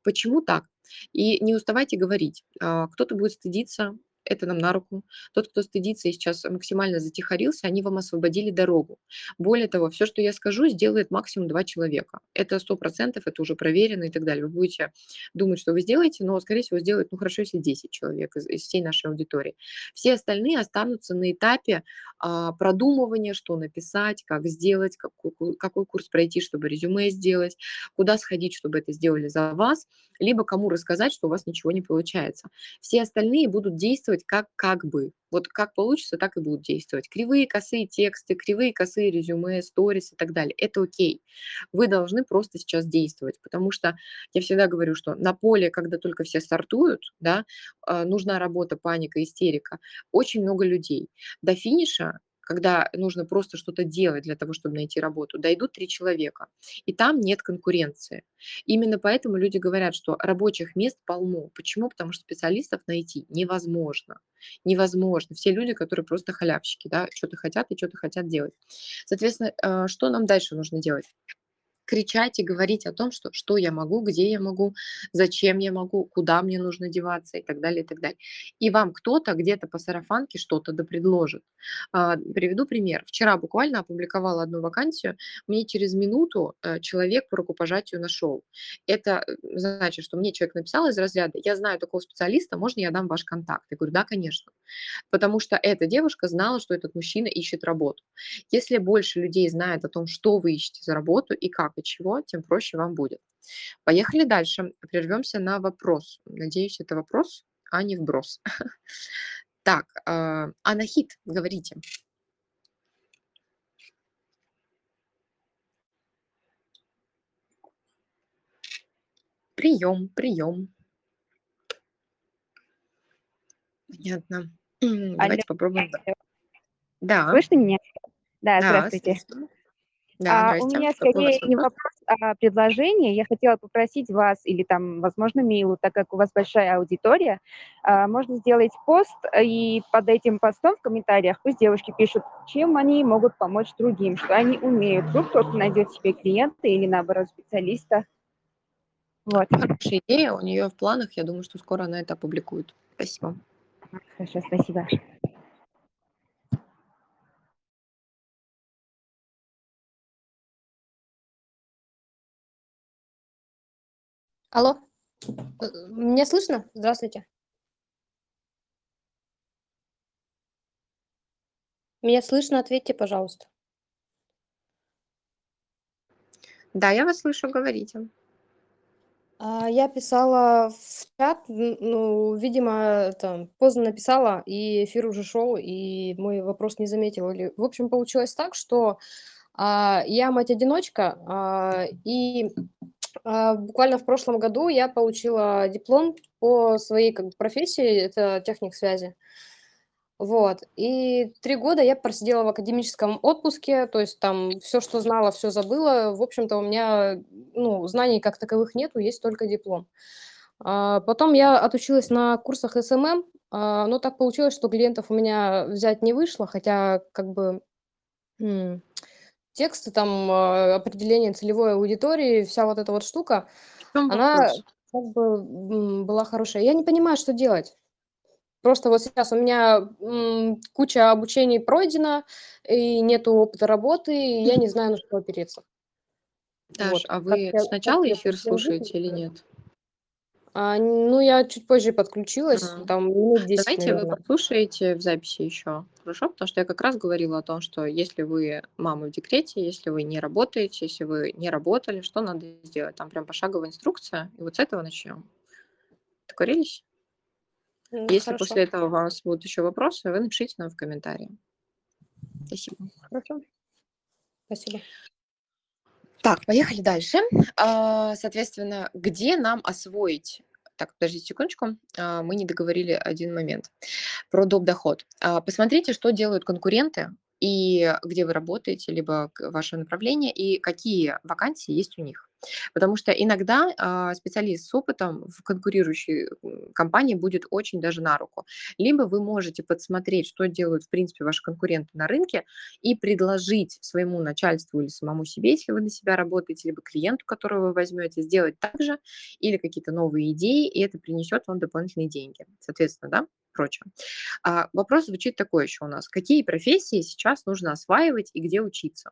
Почему так? И не уставайте говорить. А, кто-то будет стыдиться это нам на руку. Тот, кто стыдится и сейчас максимально затихарился, они вам освободили дорогу. Более того, все, что я скажу, сделает максимум два человека. Это сто процентов, это уже проверено и так далее. Вы будете думать, что вы сделаете, но, скорее всего, сделает, ну, хорошо, если 10 человек из, из всей нашей аудитории. Все остальные останутся на этапе а, продумывания, что написать, как сделать, какой, какой курс пройти, чтобы резюме сделать, куда сходить, чтобы это сделали за вас, либо кому рассказать, что у вас ничего не получается. Все остальные будут действовать как как бы. Вот как получится, так и будут действовать. Кривые, косые тексты, кривые, косые резюме, сторис и так далее. Это окей. Вы должны просто сейчас действовать, потому что я всегда говорю, что на поле, когда только все стартуют, да, а, нужна работа, паника, истерика, очень много людей. До финиша когда нужно просто что-то делать для того, чтобы найти работу, дойдут три человека, и там нет конкуренции. Именно поэтому люди говорят, что рабочих мест полно. Почему? Потому что специалистов найти невозможно. Невозможно. Все люди, которые просто халявщики, да, что-то хотят и что-то хотят делать. Соответственно, э, что нам дальше нужно делать? Кричать и говорить о том, что, что я могу, где я могу, зачем я могу, куда мне нужно деваться и так далее, и так далее. И вам кто-то где-то по сарафанке что-то да предложит. А, приведу пример. Вчера буквально опубликовала одну вакансию, мне через минуту э, человек по рукопожатию нашел. Это э, значит, что мне человек написал из разряда, я знаю такого специалиста, можно я дам ваш контакт? Я говорю, да, конечно. Потому что эта девушка знала, что этот мужчина ищет работу. Если больше людей знает о том, что вы ищете за работу и как, и чего, тем проще вам будет. Поехали дальше. Прервемся на вопрос. Надеюсь, это вопрос, а не вброс. Так, а, Анахит, говорите. Прием, прием. Понятно. Давайте попробуем. Да. Слышно меня? Да, Да, здравствуйте. слышно. Да, А, у меня скорее не вопрос? вопрос, а предложение. Я хотела попросить вас или там, возможно, Милу, так как у вас большая аудитория, а, можно сделать пост, э, и под этим постом в комментариях пусть девушки пишут, чем они могут помочь другим, что они умеют. Вдруг кто-то найдет себе клиента или, наоборот, специалиста. Вот. Хорошая идея, у нее в планах. Я думаю, что скоро она это опубликует. Спасибо. Хорошо, спасибо. Алло, э, меня слышно? Здравствуйте. Меня слышно? Ответьте, пожалуйста. Да, я вас слышу, говорите. А, Я писала в чат, ну, видимо, там поздно написала, и эфир уже шел, и мой вопрос не заметил. Или... В общем, получилось так, что а, я мать-одиночка, а, и буквально в прошлом году я получила диплом по своей как бы, профессии, это техник связи. Вот. И три года я просидела в академическом отпуске, то есть там все, что знала, все забыла. В общем-то, у меня, ну, знаний как таковых нету, есть только диплом. А, Потом я отучилась на курсах SMM, а, но так получилось, что клиентов у меня взять не вышло, хотя как бы тексты, там а, определение целевой аудитории, вся вот эта вот штука, она как бы была хорошая. Я не понимаю, что делать. Просто вот сейчас у меня куча обучений пройдена, и нету опыта работы, и я не знаю, на что опереться. Даш, Вот. а вы как сначала я эфир слушаете или нет? А, ну, я чуть позже подключилась, А. там минут 10, Давайте вы наверное. послушаете в записи еще, хорошо? Потому что я как раз говорила о том, что если вы мама в декрете, если вы не работаете, если вы не работали, что надо сделать? Там прям пошаговая инструкция, и вот с этого начнем. Договорились? М, Если Хорошо, после этого у вас будут еще вопросы, вы напишите нам в комментарии. Спасибо. хорошо. Спасибо. Так, поехали дальше. А, Соответственно, где нам освоить? Так, подождите секундочку. А, Мы не договорили один момент про доп. доход. А, Посмотрите, что делают конкуренты и где вы работаете, либо ваше направление, и какие вакансии есть у них. Потому что иногда а, специалист с опытом в конкурирующей компании будет очень даже на руку. Либо вы можете подсмотреть, что делают, в принципе, ваши конкуренты на рынке, и предложить своему начальству или самому себе, если вы на себя работаете, либо клиенту, которого вы возьмете, сделать так же, или какие-то новые идеи, и это принесет вам дополнительные деньги. Соответственно, да, прочее. А, вопрос звучит такой еще у нас. Какие профессии сейчас нужно осваивать и где учиться?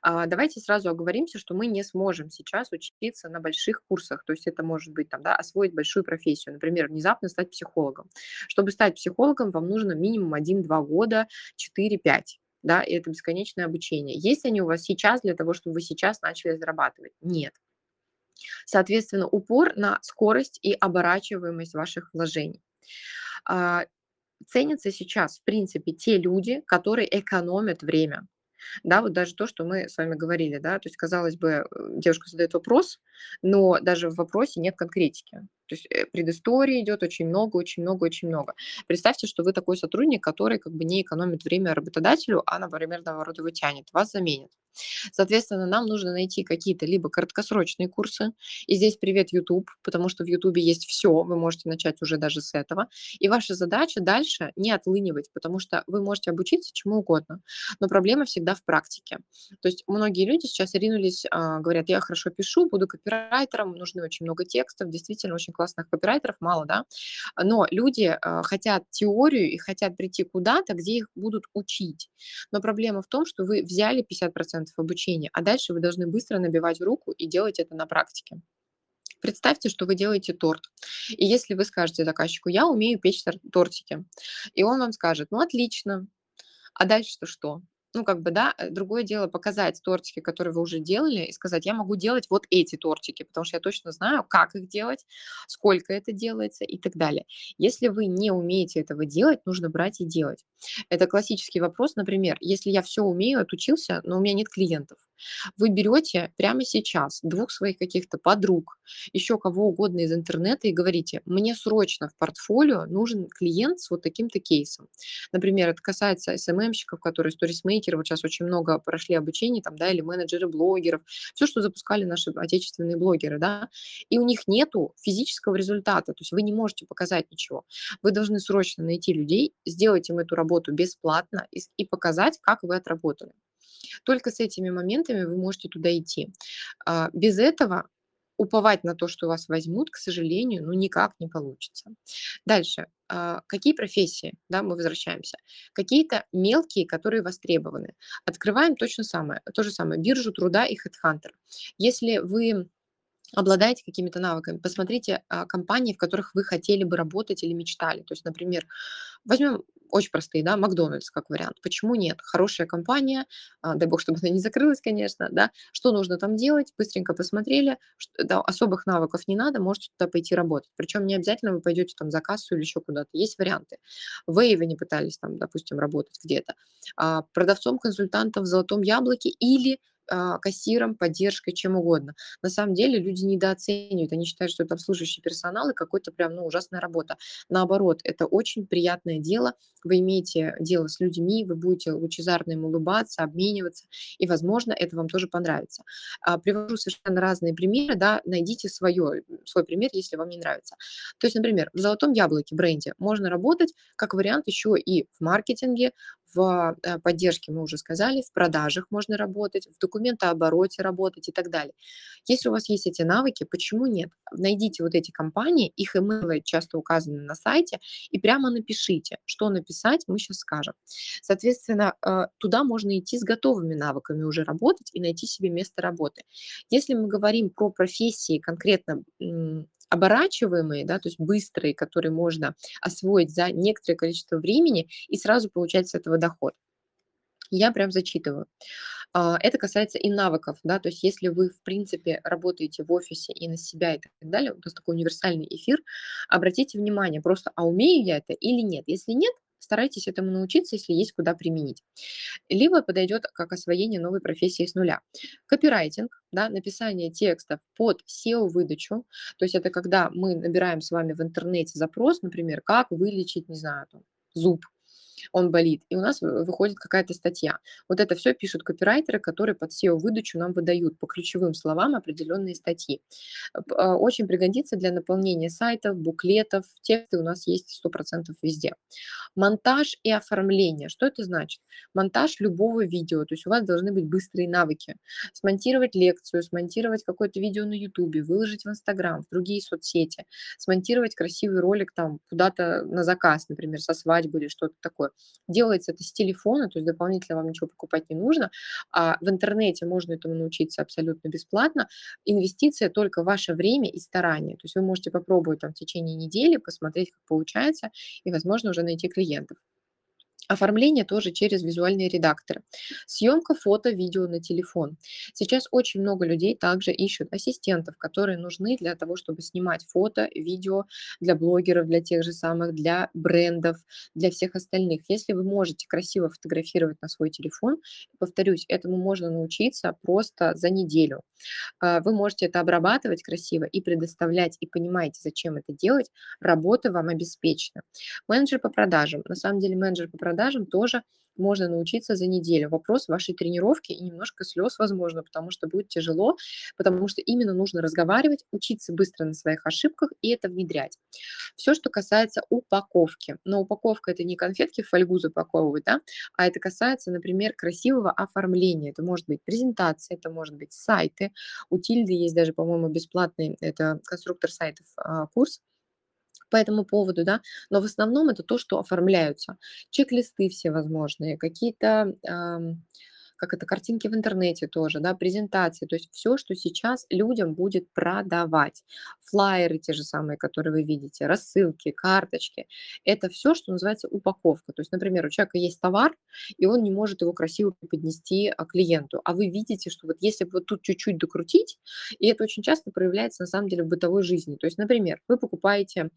А, Давайте сразу оговоримся, что мы не сможем сейчас учиться на больших курсах. То есть это может быть там, да, освоить большую профессию. Например, внезапно стать психологом. Чтобы стать психологом, вам нужно минимум 1-2 года, 4-5 да, и это бесконечное обучение. Есть они у вас сейчас для того, чтобы вы сейчас начали зарабатывать? Нет. Соответственно, упор на скорость и оборачиваемость ваших вложений. А, Ценятся сейчас, в принципе, те люди, которые экономят время. Да, вот даже то, что мы с вами говорили, да, то есть, казалось бы, э, девушка задает вопрос, но даже в вопросе нет конкретики. То есть э, предыстории идет очень много, очень много, очень много. Представьте, что вы такой сотрудник, который как бы не экономит время работодателю, а, например, наоборот, его тянет, вас заменит. Соответственно, нам нужно найти какие-то либо краткосрочные курсы, и здесь привет YouTube, потому что в YouTube есть все, вы можете начать уже даже с этого. И ваша задача дальше не отлынивать, потому что вы можете обучиться чему угодно, но проблема всегда в практике. То есть многие люди сейчас ринулись, а, говорят, я хорошо пишу, буду копирайтером, нужны очень много текстов, действительно очень классных копирайтеров, мало, да, но люди а, хотят теорию и хотят прийти куда-то, где их будут учить. Но проблема в том, что вы взяли 50% обучения, а дальше вы должны быстро набивать руку и делать это на практике. Представьте, что вы делаете торт. И если вы скажете заказчику, я умею печь тор- тортики, и он вам скажет, ну отлично, а дальше-то что? Ну, как бы, да, э, другое дело показать тортики, которые вы уже делали, и сказать, я могу делать вот эти тортики, потому что я точно знаю, как их делать, сколько это делается и так далее. Если вы не умеете этого делать, нужно брать и делать. Это классический вопрос, например, если я все умею, отучился, но у меня нет клиентов. Вы берете прямо сейчас двух своих каких-то подруг, еще кого угодно из интернета и говорите, мне срочно в портфолио нужен клиент с вот таким-то кейсом. Например, это касается СММщиков, которые сторисмейкеры, вот сейчас очень много прошли обучение, там, да, или менеджеры блогеров, все, что запускали наши отечественные блогеры, да, и у них нету физического результата, то есть вы не можете показать ничего. Вы должны срочно найти людей, сделать им эту работу бесплатно и, и показать, как вы отработали. Только с этими моментами вы можете туда идти. А, Без этого уповать на то, что вас возьмут, к сожалению, ну никак не получится. Дальше. а, Какие профессии, да, мы возвращаемся. Какие-то мелкие, которые востребованы. Открываем точно самое, то же самое, биржу труда и HeadHunter. Если вы обладаете какими-то навыками, посмотрите а, компании, в которых вы хотели бы работать или мечтали. То есть, например, возьмем очень простые, да, Макдональдс как вариант. Почему нет? Хорошая компания, а, дай бог, чтобы она не закрылась, конечно, да. Что нужно там делать? Быстренько посмотрели, что, да, особых навыков не надо, можете туда пойти работать. Причем не обязательно вы пойдете там за кассу или еще куда-то. Есть варианты. В Эйве не пытались там, допустим, работать где-то. А, продавцом, консультантом в Золотом Яблоке или кассиром, поддержкой, чем угодно. На самом деле люди недооценивают, они считают, что это обслуживающий персонал и какой-то прям, ну, ужасная работа. Наоборот, это очень приятное дело, вы имеете дело с людьми, вы будете лучезарно им улыбаться, обмениваться, и, возможно, это вам тоже понравится. А, привожу совершенно разные примеры, да, найдите свое, свой пример, если вам не нравится. То есть, например, в «Золотом яблоке» бренде можно работать как вариант еще и в маркетинге, в э, поддержке, мы уже сказали, в продажах можно работать, в документообороте работать и так далее. Если у вас есть эти навыки, почему нет? Найдите вот эти компании, их имейлы часто указаны на сайте, и прямо напишите, что написать, мы сейчас скажем. Соответственно, э, туда можно идти с готовыми навыками уже работать и найти себе место работы. Если мы говорим про профессии конкретно оборачиваемые, да, то есть быстрые, которые можно освоить за некоторое количество времени и сразу получать с этого доход. Я прям зачитываю. А, это касается и навыков, да, то есть если вы, в принципе, работаете в офисе и на себя и так далее, у нас такой универсальный эфир, обратите внимание просто, а умею я это или нет. Если нет, старайтесь этому научиться, если есть куда применить. Либо подойдет как освоение новой профессии с нуля. Копирайтинг, да, написание текстов под SEO-выдачу, то есть это когда мы набираем с вами в интернете запрос, например, как вылечить, не знаю, зуб, он болит, и у нас выходит какая-то статья. Вот это все пишут копирайтеры, которые под SEO-выдачу нам выдают по ключевым словам определенные статьи. А, очень пригодится для наполнения сайтов, буклетов, тексты у нас есть 100% везде. Монтаж и оформление. Что это значит? Монтаж любого видео, то есть у вас должны быть быстрые навыки. Смонтировать лекцию, смонтировать какое-то видео на YouTube, выложить в Инстаграм, в другие соцсети, смонтировать красивый ролик там куда-то на заказ, например, со свадьбы или что-то такое. Делается это с телефона, то есть дополнительно вам ничего покупать не нужно. А в интернете можно этому научиться абсолютно бесплатно. Инвестиция только в ваше время и старание. То есть вы можете попробовать там в течение недели, посмотреть, как получается, и, возможно, уже найти клиентов. Оформление тоже через визуальные редакторы. Съемка фото, видео на телефон. Сейчас очень много людей также ищут ассистентов, которые нужны для того, чтобы снимать фото, видео для блогеров, для тех же самых, для брендов, для всех остальных. Если вы можете красиво фотографировать на свой телефон, повторюсь, этому можно научиться просто за неделю. А, вы можете это обрабатывать красиво и предоставлять, и понимаете, зачем это делать, работа вам обеспечена. Менеджер по продажам. На самом деле менеджер по продажам продажам тоже можно научиться за неделю. Вопрос вашей тренировки и немножко слез, возможно, потому что будет тяжело, потому что именно нужно разговаривать, учиться быстро на своих ошибках и это внедрять. Все, что касается упаковки. Но упаковка это не конфетки в фольгу запаковывать, да, а это касается, например, красивого оформления. Это может быть презентация, это может быть сайты. У Тильды есть даже, по-моему, бесплатный, это конструктор сайтов а, курс, по этому поводу, да, но в основном это то, что оформляются. Чек-листы всевозможные, какие-то как это, картинки в интернете тоже, да, презентации, то есть все, что сейчас людям будет продавать. Флайеры те же самые, которые вы видите, рассылки, карточки, это все, что называется упаковка. То есть, например, у человека есть товар, и он не может его красиво поднести а, клиенту, а вы видите, что вот если вот тут чуть-чуть докрутить, и это очень часто проявляется на самом деле в бытовой жизни. То есть, например, вы покупаете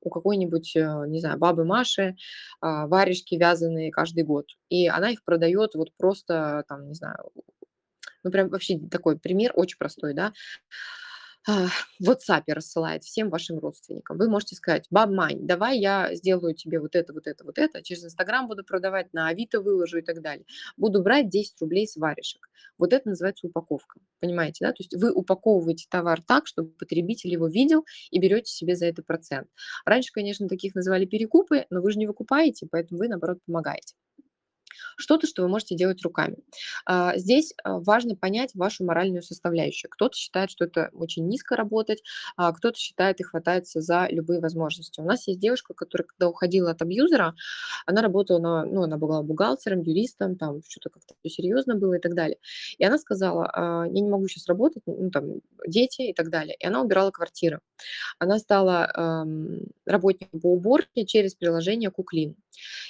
у какой-нибудь, э, не знаю, бабы Маши а, варежки вязаные каждый год, и она их продает вот просто там, не знаю, ну прям вообще такой пример очень простой, да, а, в WhatsApp рассылает всем вашим родственникам. Вы можете сказать, баб Мань, давай я сделаю тебе вот это, вот это, вот это, через Инстаграм буду продавать, на Авито выложу и так далее. Буду брать 10 рублей с варежек. Вот это называется упаковка, понимаете, да? То есть вы упаковываете товар так, чтобы потребитель его видел и берете себе за это процент. Раньше, конечно, таких называли перекупы, но вы же не выкупаете, поэтому вы, наоборот, помогаете. Что-то, что вы можете делать руками. А, здесь а, важно понять вашу моральную составляющую. Кто-то считает, что это очень низко работать, а кто-то считает и хватается за любые возможности. У нас есть девушка, которая, когда уходила от абьюзера, она работала, на, ну, она была бухгалтером, юристом, там что-то как-то серьезно было и так далее. И она сказала, «А, я не могу сейчас работать, ну, там, дети и так далее. И она убирала квартиры. Она стала эм, работником по уборке через приложение Куклин.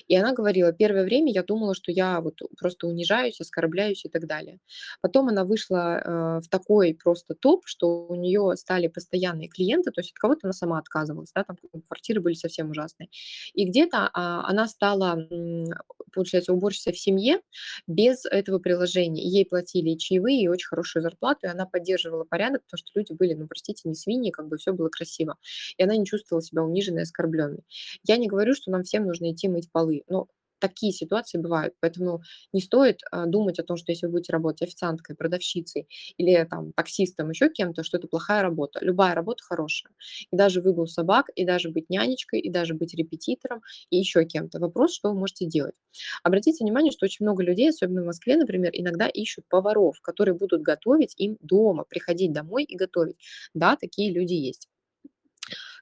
И она говорила, первое время я думала, что я вот просто унижаюсь, оскорбляюсь и так далее. Потом она вышла э, в такой просто топ, что у нее стали постоянные клиенты, то есть от кого-то она сама отказывалась, да, там квартиры были совсем ужасные. И где-то а, она стала, получается, уборщицей в семье без этого приложения. ей платили и чаевые, и очень хорошую зарплату, и она поддерживала порядок, потому что люди были, ну, простите, не свиньи, как бы все было красиво. И она не чувствовала себя униженной, оскорбленной. Я не говорю, что нам всем нужно идти мыть полы, но такие ситуации бывают. Поэтому не стоит а, думать о том, что если вы будете работать официанткой, продавщицей или там таксистом, еще кем-то, что это плохая работа. Любая работа хорошая. И даже выгул собак, и даже быть нянечкой, и даже быть репетитором, и еще кем-то. Вопрос, что вы можете делать. Обратите внимание, что очень много людей, особенно в Москве, например, иногда ищут поваров, которые будут готовить им дома, приходить домой и готовить. Да, такие люди есть.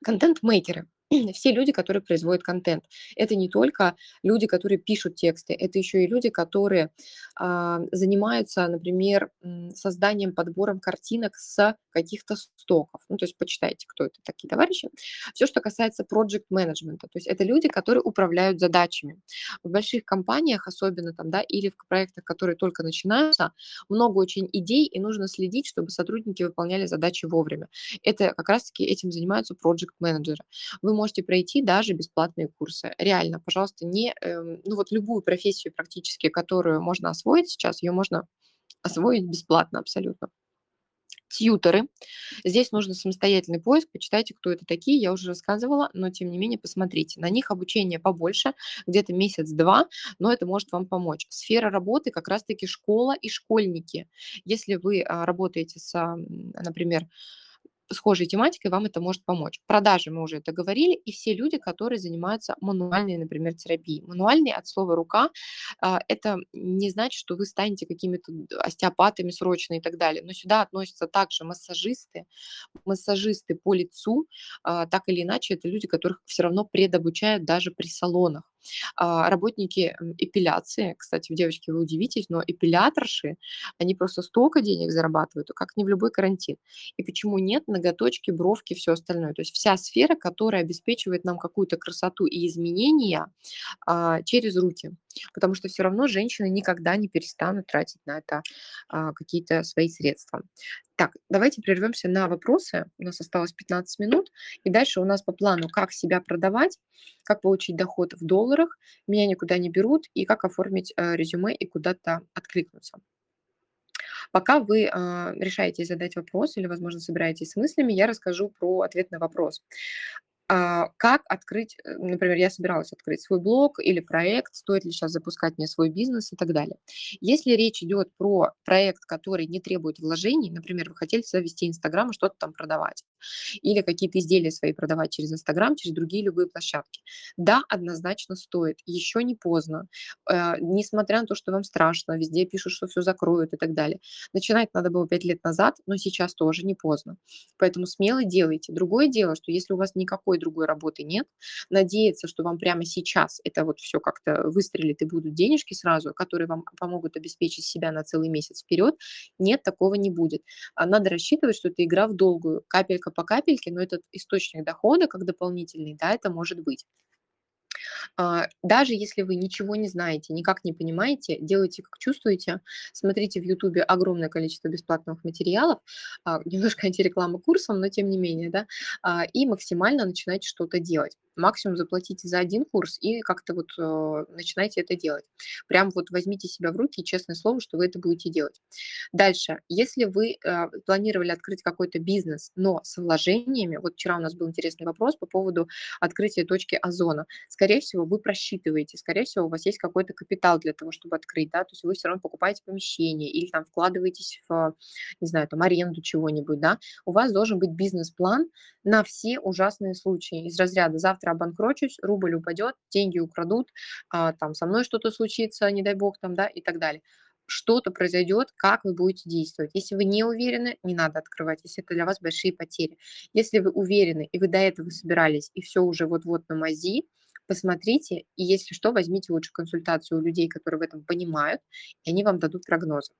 Контент-мейкеры все люди, которые производят контент. Это не только люди, которые пишут тексты, это еще и люди, которые а, занимаются, например, созданием, подбором картинок с каких-то стоков. Ну, то есть почитайте, кто это такие товарищи. Все, что касается project менеджмента, то есть это люди, которые управляют задачами. В больших компаниях, особенно там, да, или в проектах, которые только начинаются, много очень идей, и нужно следить, чтобы сотрудники выполняли задачи вовремя. Это как раз-таки этим занимаются project менеджеры. Вы можете пройти даже бесплатные курсы. Реально, пожалуйста, не, эм, ну вот любую профессию практически, которую можно освоить сейчас, ее можно освоить бесплатно абсолютно тьюторы. Здесь нужно самостоятельный поиск, почитайте, кто это такие, я уже рассказывала, но тем не менее посмотрите. На них обучение побольше, где-то месяц-два, но это может вам помочь. Сфера работы как раз-таки школа и школьники. Если вы а, работаете с, например, схожей тематикой, вам это может помочь. Продажи мы уже это говорили, и все люди, которые занимаются мануальной, например, терапией. Мануальный от слова рука, а, это не значит, что вы станете какими-то остеопатами срочно и так далее, но сюда относятся также массажисты, массажисты по лицу, а, так или иначе, это люди, которых все равно предобучают даже при салонах. А, работники эпиляции, кстати, девочки, вы удивитесь, но эпиляторши, они просто столько денег зарабатывают, как не в любой карантин. И почему нет ноготочки, бровки, все остальное. То есть вся сфера, которая обеспечивает нам какую-то красоту и изменения а, через руки. Потому что все равно женщины никогда не перестанут тратить на это а, какие-то свои средства. Так, давайте прервемся на вопросы. У нас осталось 15 минут. И дальше у нас по плану, как себя продавать, как получить доход в долларах, меня никуда не берут, и как оформить э, резюме и куда-то откликнуться. Пока вы э, решаете задать вопрос или, возможно, собираетесь с мыслями, я расскажу про ответ на вопрос. А, как открыть, э, например, я собиралась открыть свой блог или проект, стоит ли сейчас запускать мне свой бизнес и так далее. Если речь идет про проект, который не требует вложений, например, вы хотели завести Инстаграм и что-то там продавать, или какие-то изделия свои продавать через Инстаграм, через другие любые площадки. Да, однозначно стоит, еще не поздно, э, несмотря на то, что вам страшно, везде пишут, что все закроют и так далее. Начинать надо было 5 лет назад, но сейчас тоже не поздно. Поэтому смело делайте. Другое дело, что если у вас никакой другой работы нет, надеяться, что вам прямо сейчас это вот все как-то выстрелит и будут денежки сразу, которые вам помогут обеспечить себя на целый месяц вперед, нет, такого не будет. А надо рассчитывать, что это игра в долгую, капелька по капельке, но этот источник дохода как дополнительный, да, это может быть. А, даже если вы ничего не знаете, никак не понимаете, делайте как чувствуете. Смотрите в Ютубе огромное количество бесплатных материалов, а, немножко антиреклама курсом, но тем не менее, да, а, и максимально начинайте что-то делать максимум заплатите за один курс и как-то вот э, начинайте это делать. Прям вот возьмите себя в руки и честное слово, что вы это будете делать. Дальше, если вы э, планировали открыть какой-то бизнес, но с вложениями, вот вчера у нас был интересный вопрос по поводу открытия точки Озона. Скорее всего, всего, вы просчитываете, скорее всего, у вас есть какой-то капитал для того, чтобы открыть, да, то есть вы все равно покупаете помещение или там вкладываетесь в, не знаю, там аренду чего-нибудь, да, у вас должен быть бизнес-план на все ужасные случаи из разряда завтра обанкрочусь, рубль упадет, деньги украдут, а, там со мной что-то случится, не дай бог там, да, и так далее что-то произойдет, как вы будете действовать. Если вы не уверены, не надо открывать, если это для вас большие потери. Если вы уверены, и вы до этого собирались, и все уже вот-вот на мази, посмотрите, и если что, возьмите лучше консультацию у людей, которые в этом понимают, и они вам дадут прогнозы.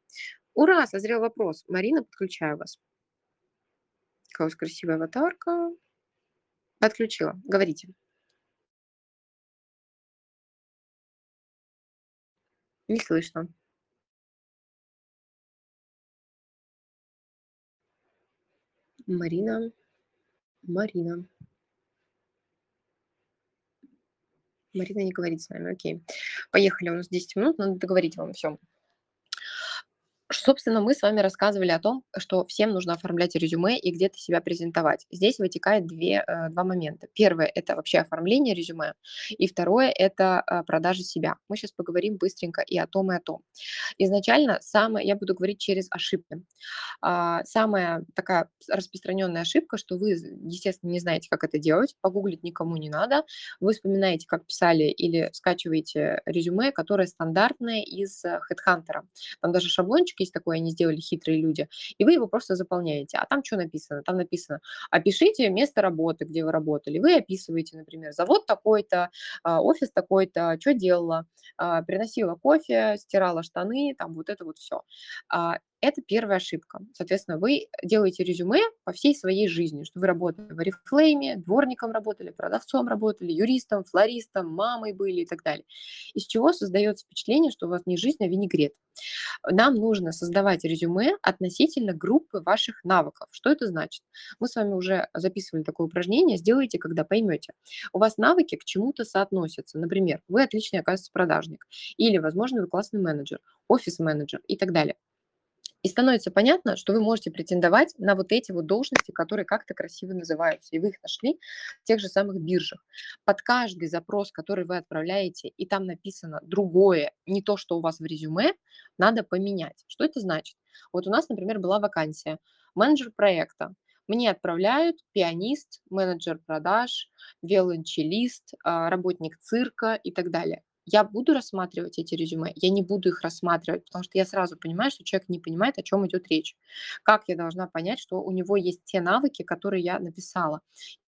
Ура, созрел вопрос. Марина, подключаю вас. Какая у вас красивая аватарка. Подключила. Говорите. Не слышно. Марина. Марина. Марина не говорит с нами, окей. Поехали, у нас 10 минут, надо договорить вам все. Собственно, мы с вами рассказывали о том, что всем нужно оформлять резюме и где-то себя презентовать. Здесь вытекает две, э, два момента. Первое– это вообще оформление резюме, и второе– это э, продажа себя. Мы сейчас поговорим быстренько и о том, и о том. Изначально самое, я буду говорить через ошибки. А, самая такая распространенная ошибка, что вы, естественно, не знаете, как это делать, погуглить никому не надо, вы вспоминаете, как писали или скачиваете резюме, которое стандартное из э, HeadHunter. Там даже шаблончик есть такой, они сделали хитрые люди, и вы его просто заполняете. А там что написано? Там написано, опишите место работы, где вы работали. Вы описываете, например, завод такой-то, а, офис такой-то, что делала, а, приносила кофе, стирала штаны, там вот это вот все. Это первая ошибка. Соответственно, вы делаете резюме по всей своей жизни, что вы работали в Oriflame, дворником работали, продавцом работали, юристом, флористом, мамой были и так далее. Из чего создается впечатление, что у вас не жизнь, а винегрет. Нам нужно создавать резюме относительно группы ваших навыков. Что это значит? Мы с вами уже записывали такое упражнение, сделайте, когда поймете. У вас навыки к чему-то соотносятся. Например, вы отличный, оказывается, продажник. Или, возможно, вы классный менеджер, офис-менеджер и так далее. И становится понятно, что вы можете претендовать на вот эти вот должности, которые как-то красиво называются, и вы их нашли в тех же самых биржах. Под каждый запрос, который вы отправляете, и там написано другое, не то, что у вас в резюме, надо поменять. Что это значит? Вот у нас, например, была вакансия менеджер проекта. Мне отправляют пианист, менеджер продаж, виолончелист, а, работник цирка и так далее я буду рассматривать эти резюме, я не буду их рассматривать, потому что я сразу понимаю, что человек не понимает, о чем идет речь. Как я должна понять, что у него есть те навыки, которые я написала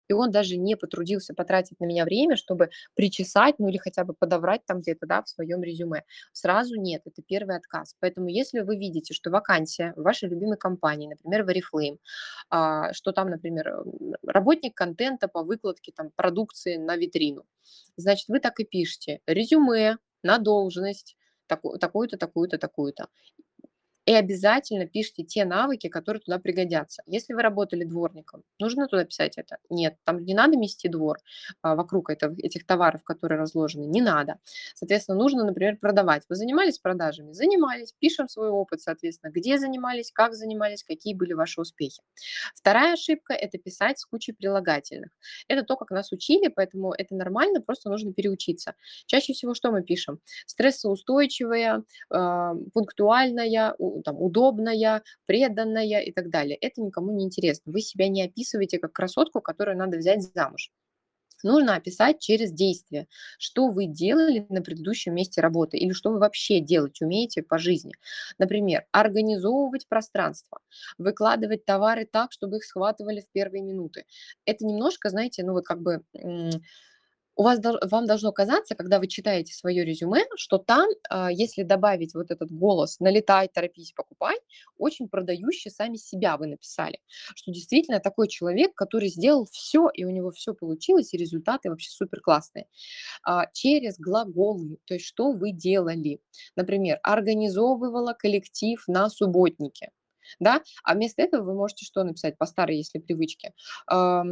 и он даже не потрудился потратить на меня время, чтобы причесать, ну или хотя бы подобрать там где-то, да, в своем резюме. Сразу нет, это первый отказ. Поэтому если вы видите, что вакансия в вашей любимой компании, например, в Oriflame, а, что там, например, работник контента по выкладке там продукции на витрину, значит, вы так и пишете резюме на должность, такую-то, такую-то, такую-то и обязательно пишите те навыки, которые туда пригодятся. Если вы работали дворником, нужно туда писать это? Нет, там не надо мести двор а, вокруг это, этих товаров, которые разложены, не надо. Соответственно, нужно, например, продавать. Вы занимались продажами? Занимались, пишем свой опыт, соответственно, где занимались, как занимались, какие были ваши успехи. Вторая ошибка – это писать с кучей прилагательных. Это то, как нас учили, поэтому это нормально, просто нужно переучиться. Чаще всего что мы пишем? Стрессоустойчивая, э, пунктуальная, там, удобная, преданная и так далее. Это никому не интересно. Вы себя не описываете как красотку, которую надо взять замуж. Нужно описать через действие, что вы делали на предыдущем месте работы или что вы вообще делать умеете по жизни. Например, организовывать пространство, выкладывать товары так, чтобы их схватывали в первые минуты. Это немножко, знаете, ну вот как бы у вас, вам должно казаться, когда вы читаете свое резюме, что там, а, если добавить вот этот голос «налетай, торопись, покупай», очень продающий сами себя вы написали, что действительно такой человек, который сделал все, и у него все получилось, и результаты вообще супер классные. А, через глаголы, то есть что вы делали. Например, организовывала коллектив на субботнике, да, а вместо этого вы можете что написать по старой, если привычке? А,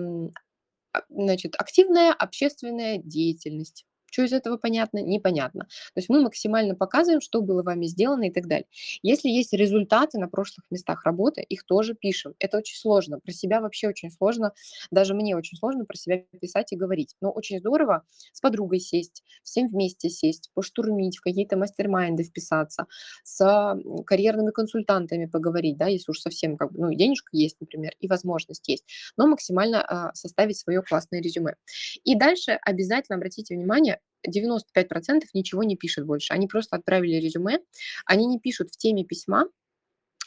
значит, активная общественная деятельность. Что из этого понятно? Непонятно. То есть мы максимально показываем, что было вами сделано и так далее. Если есть результаты на прошлых местах работы, их тоже пишем. Это очень сложно. Про себя вообще очень сложно. Даже мне очень сложно про себя писать и говорить. Но очень здорово с подругой сесть, всем вместе сесть, поштурмить, в какие-то мастер-майнды вписаться, с карьерными консультантами поговорить, да, если уж совсем как бы, ну, денежка есть, например, и возможность есть, но максимально а, составить свое классное резюме. И дальше обязательно обратите внимание, 95% ничего не пишут больше. Они просто отправили резюме, они не пишут в теме письма,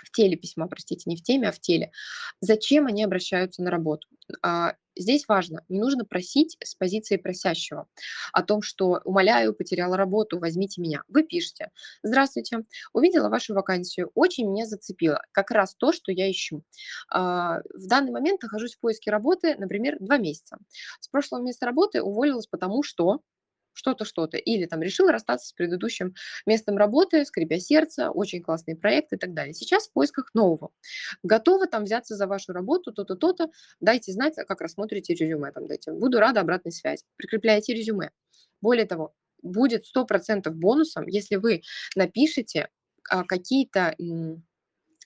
в теле письма, простите, не в теме, а в теле. Зачем они обращаются на работу? А, здесь важно, не нужно просить с позиции просящего о том, что умоляю, потеряла работу, возьмите меня. Вы пишете, здравствуйте, увидела вашу вакансию, очень меня зацепило, как раз то, что я ищу. А, в данный момент нахожусь в поиске работы, например, два месяца. С прошлого места работы уволилась, потому что что-то, что-то. Или там решила расстаться с предыдущим местом работы, скрипя сердце, очень классный проект и так далее. Сейчас в поисках нового. Готова там взяться за вашу работу, то-то, то-то. Дайте знать, как рассмотрите резюме. Там, дайте. Буду рада обратной связи. Прикрепляйте резюме. Более того, будет 100% бонусом, если вы напишите а, какие-то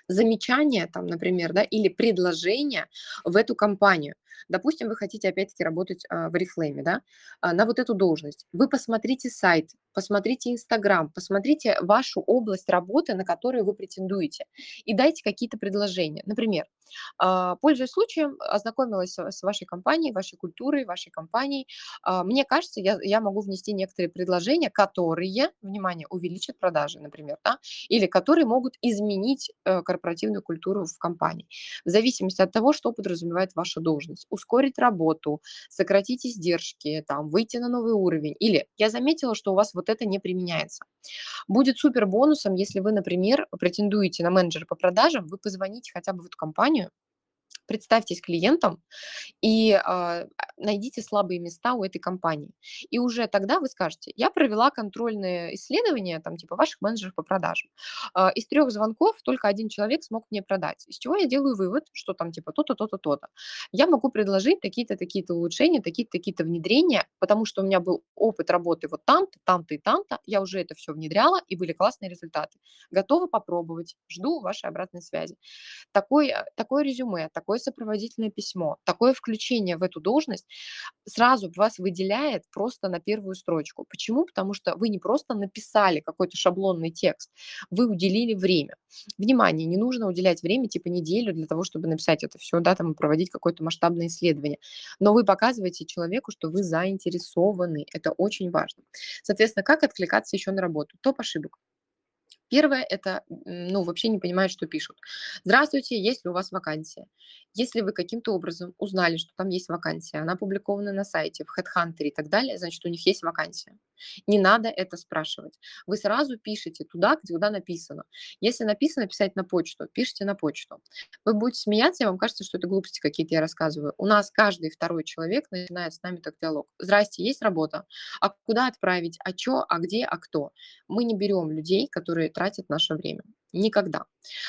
замечания, там, например, да, или предложения в эту компанию. Допустим, вы хотите опять-таки работать а, в Oriflame, да, а, на вот эту должность. Вы посмотрите сайт, посмотрите Инстаграм, посмотрите вашу область работы, на которую вы претендуете, и дайте какие-то предложения. Например, а, пользуясь случаем, ознакомилась с вашей компанией, вашей культурой, вашей компанией. А, мне кажется, я, я могу внести некоторые предложения, которые, внимание, увеличат продажи, например, да, или которые могут изменить э, корпоративную культуру в компании, в зависимости от того, что подразумевает ваша должность. Ускорить работу, сократить издержки, там, выйти на новый уровень. Или я заметила, что у вас вот это не применяется. Будет супер бонусом, если вы, например, претендуете на менеджера по продажам, вы позвоните хотя бы в эту компанию, представьтесь клиентом и а, найдите слабые места у этой компании. И уже тогда вы скажете, я провела контрольное исследование, там, типа, ваших менеджеров по продажам. А, из трех звонков только один человек смог мне продать. Из чего я делаю вывод, что там, типа, то-то, то-то, то-то. Я могу предложить такие-то, такие-то улучшения, такие-то, такие-то внедрения, потому что у меня был опыт работы вот там-то, там-то и там-то. Я уже это все внедряла, и были классные результаты. Готова попробовать. Жду вашей обратной связи. Такой, такое резюме, такое сопроводительное письмо, такое включение в эту должность сразу вас выделяет просто на первую строчку. Почему? Потому что вы не просто написали какой-то шаблонный текст, вы уделили время. Внимание, не нужно уделять время типа неделю для того, чтобы написать это все, да, там проводить какое-то масштабное исследование. Но вы показываете человеку, что вы заинтересованы. Это очень важно. Соответственно, как откликаться еще на работу? Топ ошибок. Первое– это, ну, вообще не понимают, что пишут. Здравствуйте, есть ли у вас вакансия? Если вы каким-то образом узнали, что там есть вакансия, она опубликована на сайте, в HeadHunter и так далее, значит, у них есть вакансия. Не надо это спрашивать. Вы сразу пишете туда, где туда написано. Если написано писать на почту, пишите на почту. Вы будете смеяться, и вам кажется, что это глупости какие-то я рассказываю. У нас каждый второй человек начинает с нами так диалог. Здрасте, есть работа? А куда отправить? А что? А где? А кто? Мы не берем людей, которые тратят наше время. Никогда.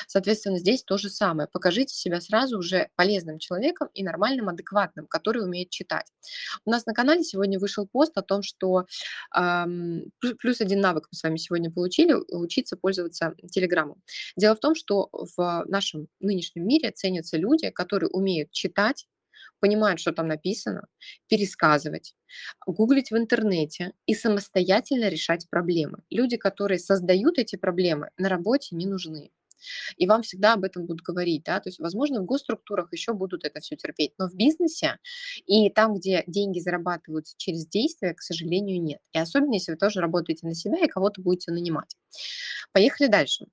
Соответственно, здесь то же самое. Покажите себя сразу уже полезным человеком и нормальным, адекватным, который умеет читать. У нас на канале сегодня вышел пост о том, что эм, плюс один навык мы с вами сегодня получили, учиться пользоваться Телеграмом. Дело в том, что в нашем нынешнем мире ценятся люди, которые умеют читать, понимают, что там написано, пересказывать, гуглить в интернете и самостоятельно решать проблемы. Люди, которые создают эти проблемы, на работе не нужны. И вам всегда об этом будут говорить, да, то есть, возможно, в госструктурах еще будут это все терпеть, но в бизнесе и там, где деньги зарабатываются через действия, к сожалению, нет. И особенно, если вы тоже работаете на себя и кого-то будете нанимать. Поехали дальше.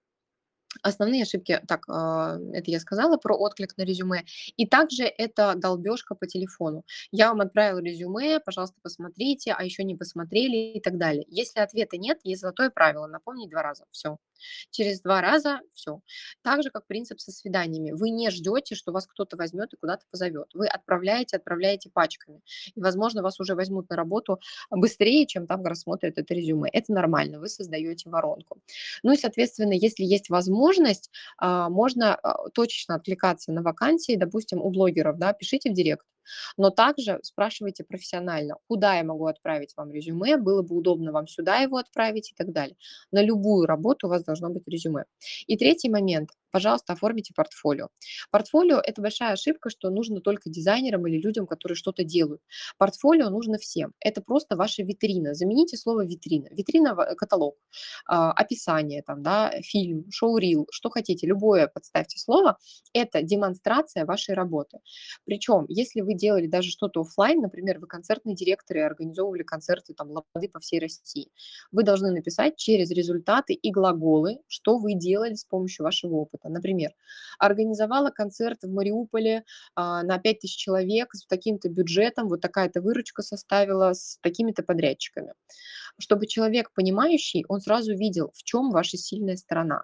Основные ошибки, так, а, это я сказала про отклик на резюме. И также это долбежка по телефону. Я вам отправила резюме, пожалуйста, посмотрите, а еще не посмотрели и так далее. Если ответа нет, есть золотое правило, напомнить два раза, все. Через два раза все. Так же, как принцип со свиданиями. Вы не ждете, что вас кто-то возьмет и куда-то позовет. Вы отправляете, отправляете пачками. И, возможно, вас уже возьмут на работу быстрее, чем там рассмотрят это резюме. Это нормально, вы создаете воронку. Ну и, соответственно, если есть возможность, а, можно а, точечно отвлекаться на вакансии, допустим, у блогеров, да, пишите в директ Но также спрашивайте профессионально, куда я могу отправить вам резюме, было бы удобно вам сюда его отправить и так далее. На любую работу у вас должно быть резюме. И третий момент, пожалуйста, оформите портфолио. Портфолио– это большая ошибка, что нужно только дизайнерам или людям, которые что-то делают. Портфолио нужно всем. Это просто ваша витрина. Замените слово витрина. Витрина – каталог, а, описание, там, да, фильм, шоу-рил, что хотите, любое подставьте слово. Это демонстрация вашей работы. Причем, если вы делали даже что-то офлайн, например, вы концертные директоры организовывали концерты там лады по всей России, вы должны написать через результаты и глаголы, что вы делали с помощью вашего опыта. Например, организовала концерт в Мариуполе а, на 5000 человек с таким-то бюджетом, вот такая-то выручка составила с такими-то подрядчиками. Чтобы человек понимающий, он сразу видел, в чем ваша сильная сторона.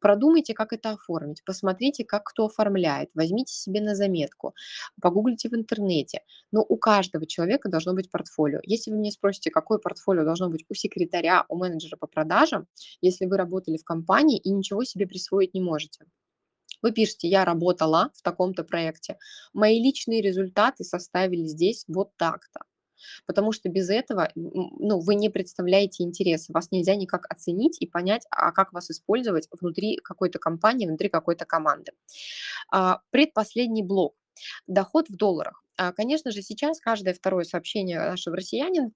Продумайте, как это оформить, посмотрите, как кто оформляет, возьмите себе на заметку, погуглите в интернете. Но у каждого человека должно быть портфолио. Если вы меня спросите, какое портфолио должно быть у секретаря, у менеджера по продажам, если вы работали в компании и ничего себе присвоить не можете. Вы пишете, я работала в таком-то проекте, мои личные результаты составили здесь вот так-то потому что без этого ну, вы не представляете интереса, вас нельзя никак оценить и понять, а как вас использовать внутри какой-то компании, внутри какой-то команды. А, предпоследний блок. Доход в долларах. А, конечно же, сейчас каждое второе сообщение нашего россиянин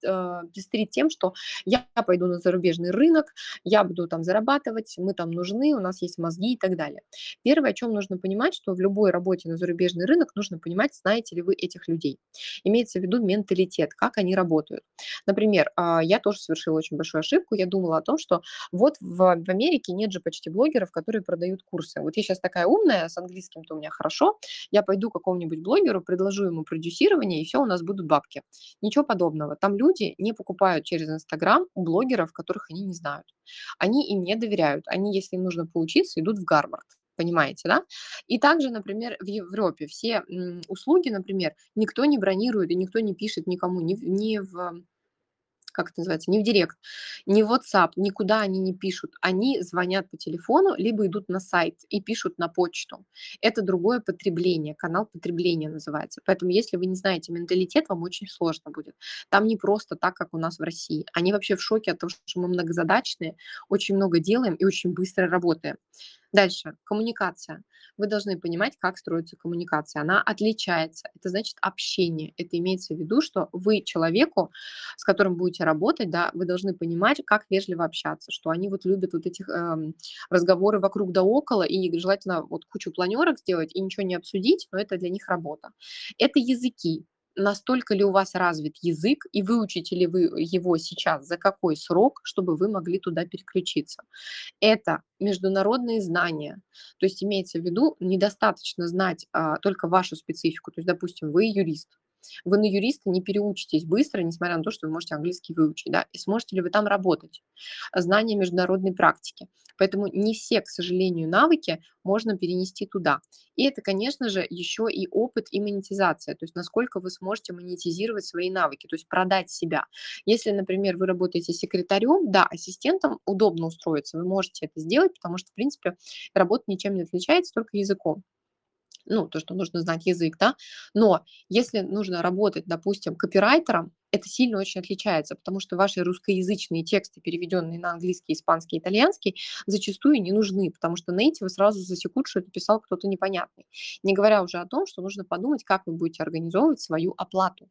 пестрит тем, что я пойду на зарубежный рынок, я буду там зарабатывать, мы там нужны, у нас есть мозги и так далее. Первое, о чем нужно понимать, что в любой работе на зарубежный рынок нужно понимать, знаете ли вы этих людей. Имеется в виду менталитет, как они работают. Например, э, я тоже совершила очень большую ошибку, я думала о том, что вот в Америке нет же почти блогеров, которые продают курсы. Вот я сейчас такая умная, с английским-то у меня хорошо, я пойду какому-нибудь блогеру, предложу ему продюсирование, и все, у нас будут бабки. Ничего подобного. Там люди не покупают через Инстаграм у блогеров, которых они не знают. Они им не доверяют. Они, если им нужно поучиться, идут в Гарвард понимаете, да? И также, например, в Европе все услуги, например, никто не бронирует и никто не пишет никому, ни, ни в как это называется, не в директ, не в WhatsApp, никуда они не пишут. Они звонят по телефону, либо идут на сайт и пишут на почту. Это другое потребление, канал потребления называется. Поэтому если вы не знаете менталитет, вам очень сложно будет. Там не просто так, как у нас в России. Они вообще в шоке от того, что мы многозадачные, очень много делаем и очень быстро работаем. Дальше, коммуникация. Вы должны понимать, как строится коммуникация. Она отличается. Это значит общение. Это имеется в виду, что вы человеку, с которым будете работать, да, вы должны понимать, как вежливо общаться, что они вот любят вот этих э, разговоры вокруг да около, и желательно вот кучу планерок сделать и ничего не обсудить, но это для них работа. Это языки настолько ли у вас развит язык и выучите ли вы его сейчас, за какой срок, чтобы вы могли туда переключиться. Это международные знания. То есть имеется в виду, недостаточно знать а, только вашу специфику. То есть, допустим, вы юрист, вы на юриста не переучитесь быстро, несмотря на то, что вы можете английский выучить, да, и сможете ли вы там работать. Знание международной практики. Поэтому не все, к сожалению, навыки можно перенести туда. И это, конечно же, еще и опыт и монетизация, то есть насколько вы сможете монетизировать свои навыки, то есть продать себя. Если, например, вы работаете секретарем, да, ассистентом удобно устроиться, вы можете это сделать, потому что, в принципе, работа ничем не отличается, только языком ну, то, что нужно знать язык, да, но если нужно работать, допустим, копирайтером, это сильно очень отличается, потому что ваши русскоязычные тексты, переведенные на английский, испанский, итальянский, зачастую не нужны, потому что нейтивы сразу засекут, что это писал кто-то непонятный. Не говоря уже о том, что нужно подумать, как вы будете организовывать свою оплату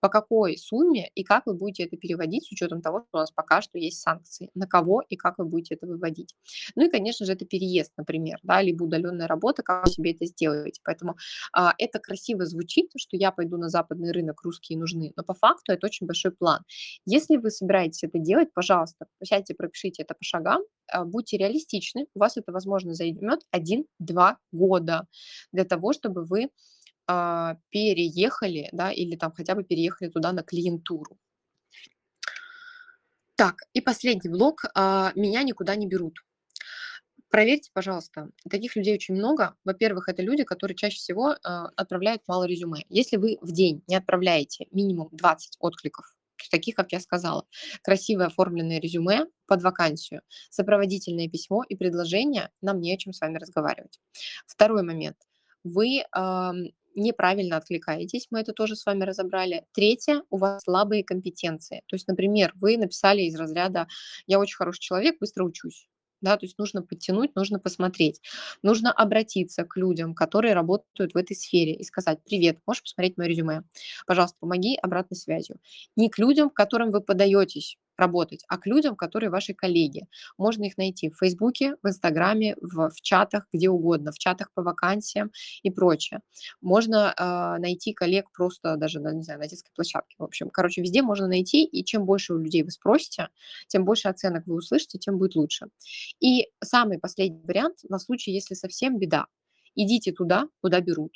по какой сумме и как вы будете это переводить с учетом того, что у нас пока что есть санкции, на кого и как вы будете это выводить. Ну и, конечно же, это переезд, например, да, либо удаленная работа, как вы себе это сделаете. Поэтому а, это красиво звучит, что я пойду на западный рынок, русские нужны, но по факту это очень большой план. Если вы собираетесь это делать, пожалуйста, сядьте, пропишите это по шагам, а, будьте реалистичны, у вас это, возможно, займет 1-2 года для того, чтобы вы а, переехали, да, или там хотя бы переехали туда на клиентуру. Так, и последний блок. А, меня никуда не берут. Проверьте, пожалуйста, таких людей очень много. Во-первых, это люди, которые чаще всего а, отправляют мало резюме. Если вы в день не отправляете минимум 20 откликов, таких, как я сказала, красивое оформленное резюме под вакансию, сопроводительное письмо и предложение, нам не о чем с вами разговаривать. Второй момент. Вы неправильно откликаетесь, мы это тоже с вами разобрали. Третье, у вас слабые компетенции. То есть, например, вы написали из разряда «я очень хороший человек, быстро учусь». Да, то есть нужно подтянуть, нужно посмотреть. Нужно обратиться к людям, которые работают в этой сфере и сказать «Привет, можешь посмотреть мое резюме? Пожалуйста, помоги обратной связью». Не к людям, к которым вы подаетесь работать, а к людям, которые ваши коллеги. Можно их найти в Фейсбуке, в Инстаграме, в, в чатах, где угодно, в чатах по вакансиям и прочее. Можно э, найти коллег просто даже, не знаю, на детской площадке. В общем, короче, везде можно найти, и чем больше у людей вы спросите, тем больше оценок вы услышите, тем будет лучше. И самый последний вариант на случай, если совсем беда. Идите туда, куда берут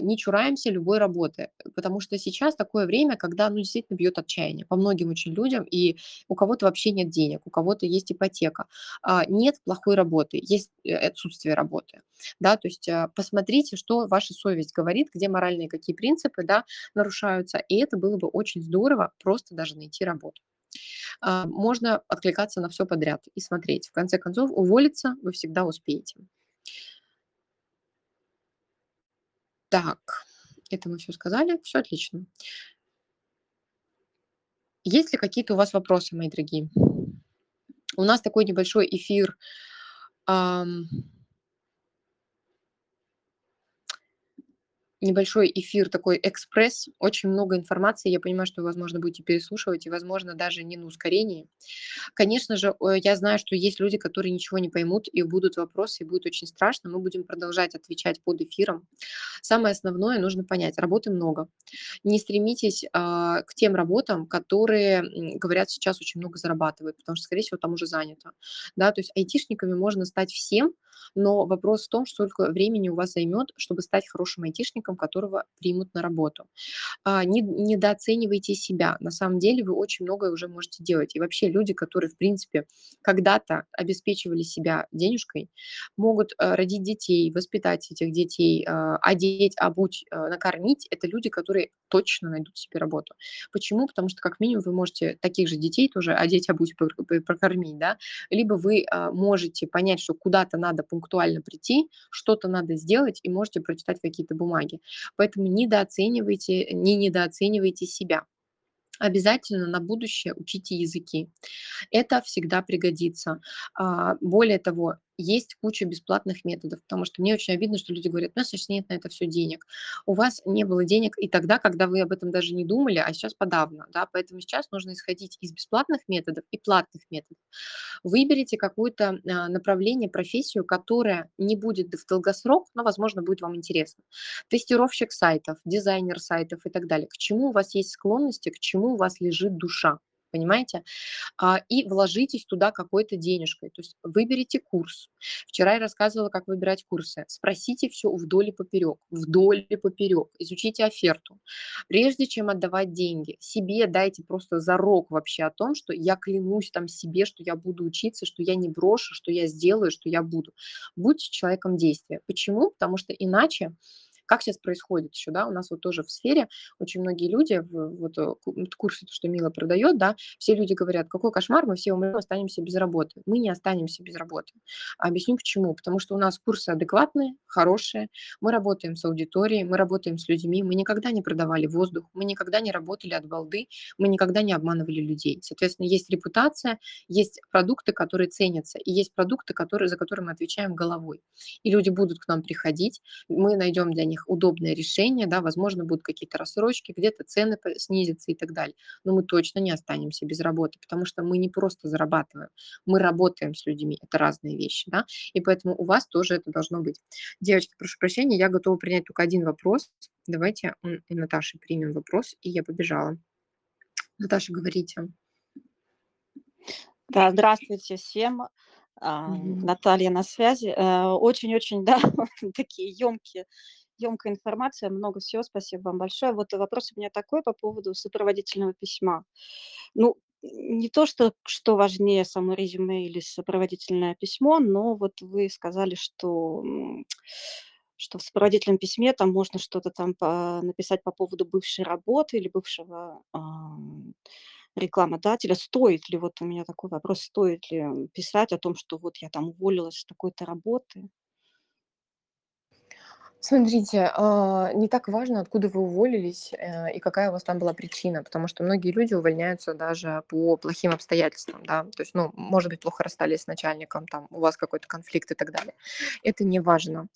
не чураемся любой работы, потому что сейчас такое время, когда, ну, действительно бьет отчаяние по многим очень людям, и у кого-то вообще нет денег, у кого-то есть ипотека. А, нет плохой работы, есть э, отсутствие работы, да, то есть а, посмотрите, что ваша совесть говорит, где моральные какие принципы, да, нарушаются, и это было бы очень здорово просто даже найти работу. Можно откликаться на все подряд и смотреть. В конце концов, уволиться вы всегда успеете. Так, это мы все сказали. все отлично. Есть ли какие-то у вас вопросы, мои дорогие? У нас такой небольшой эфир, ам небольшой эфир, такой экспресс, очень много информации. Я понимаю, что вы, возможно, будете переслушивать, и, возможно, даже не на ускорении. Конечно же, э, я знаю, что есть люди, которые ничего не поймут, и будут вопросы, и будет очень страшно. Мы будем продолжать отвечать под эфиром. Самое основное нужно понять. Работы много. Не стремитесь а, к тем работам, которые, говорят, сейчас очень много зарабатывают, потому что, скорее всего, там уже занято. Да, то есть айтишниками можно стать всем, но вопрос в том, сколько времени у вас займет, чтобы стать хорошим айтишником, которого примут на работу. А, не, недооценивайте себя. На самом деле вы очень многое уже можете делать. И вообще люди, которые, в принципе, когда-то обеспечивали себя денежкой, могут э, родить детей, воспитать этих детей, э, одеть, обуть, накормить. Это люди, которые точно найдут себе работу. Почему? Потому что как минимум вы можете таких же детей тоже одеть, обуть, прокормить, да, либо вы можете понять, что куда-то надо пунктуально прийти, что-то надо сделать, и можете прочитать какие-то бумаги. Поэтому недооценивайте, не недооценивайте себя. Обязательно на будущее учите языки. Это всегда пригодится. А, более того, есть куча бесплатных методов, потому что мне очень обидно, что люди говорят, у нас сейчас нет на это все денег. У вас не было денег и тогда, когда вы об этом даже не думали, а сейчас подавно, да, поэтому сейчас нужно исходить из бесплатных методов и платных методов. Выберите какое-то а, направление, профессию, которая не будет в долгосрок, но, возможно, будет вам интересно. Тестировщик сайтов, дизайнер сайтов и так далее. К чему у вас есть склонности, к чему у вас лежит душа понимаете? А, и вложитесь туда какой-то денежкой. То есть выберите курс. Вчера я рассказывала, как выбирать курсы. Спросите все вдоль и поперек, вдоль и поперек. Изучите оферту. Прежде чем отдавать деньги, себе дайте просто зарок вообще о том, что я клянусь там себе, что я буду учиться, что я не брошу, что я сделаю, что я буду. Будьте человеком действия. Почему? Потому что иначе как сейчас происходит еще, да, у нас вот тоже в сфере очень многие люди, вот э, курсы, что Мила продает, да, все люди говорят, какой кошмар, мы все умрем, останемся без работы. Мы не останемся без работы. Объясню почему. Потому что у нас курсы адекватные, хорошие, мы работаем с аудиторией, мы работаем с людьми, мы никогда не продавали воздух, мы никогда не работали от балды, мы никогда не обманывали людей. Соответственно, есть репутация, есть продукты, которые ценятся, и есть продукты, которые, за которые мы отвечаем головой. И люди будут к нам приходить, мы найдем для них них удобное решение, да, возможно, будут какие-то рассрочки, где-то цены снизятся и так далее. Но мы точно не останемся без работы, потому что мы не просто зарабатываем, мы работаем с людьми, это разные вещи, да, и поэтому у вас тоже это должно быть. Девочки, прошу прощения, я готова принять только один вопрос. Давайте у Наташи примем вопрос, и я побежала. Наташа, говорите. Да, здравствуйте всем. А, Наталья на связи. Э, очень-очень, да, такие емкие емкая информация, много всего. Спасибо вам большое. Вот вопрос у меня такой по поводу сопроводительного письма. Ну, не то, что, что важнее, само резюме или сопроводительное письмо, но вот вы сказали, что, что в сопроводительном письме там можно что-то там по, написать по поводу бывшей работы или бывшего э, рекламодателя. Стоит ли, вот у меня такой вопрос, стоит ли писать о том, что вот я там уволилась с такой-то работы? Смотрите, а, не так важно, откуда вы уволились, э, и какая у вас там была причина, потому что многие люди увольняются даже по плохим обстоятельствам, да. То есть, ну, может быть, плохо расстались с начальником, там, у вас какой-то конфликт и так далее. Это не важно.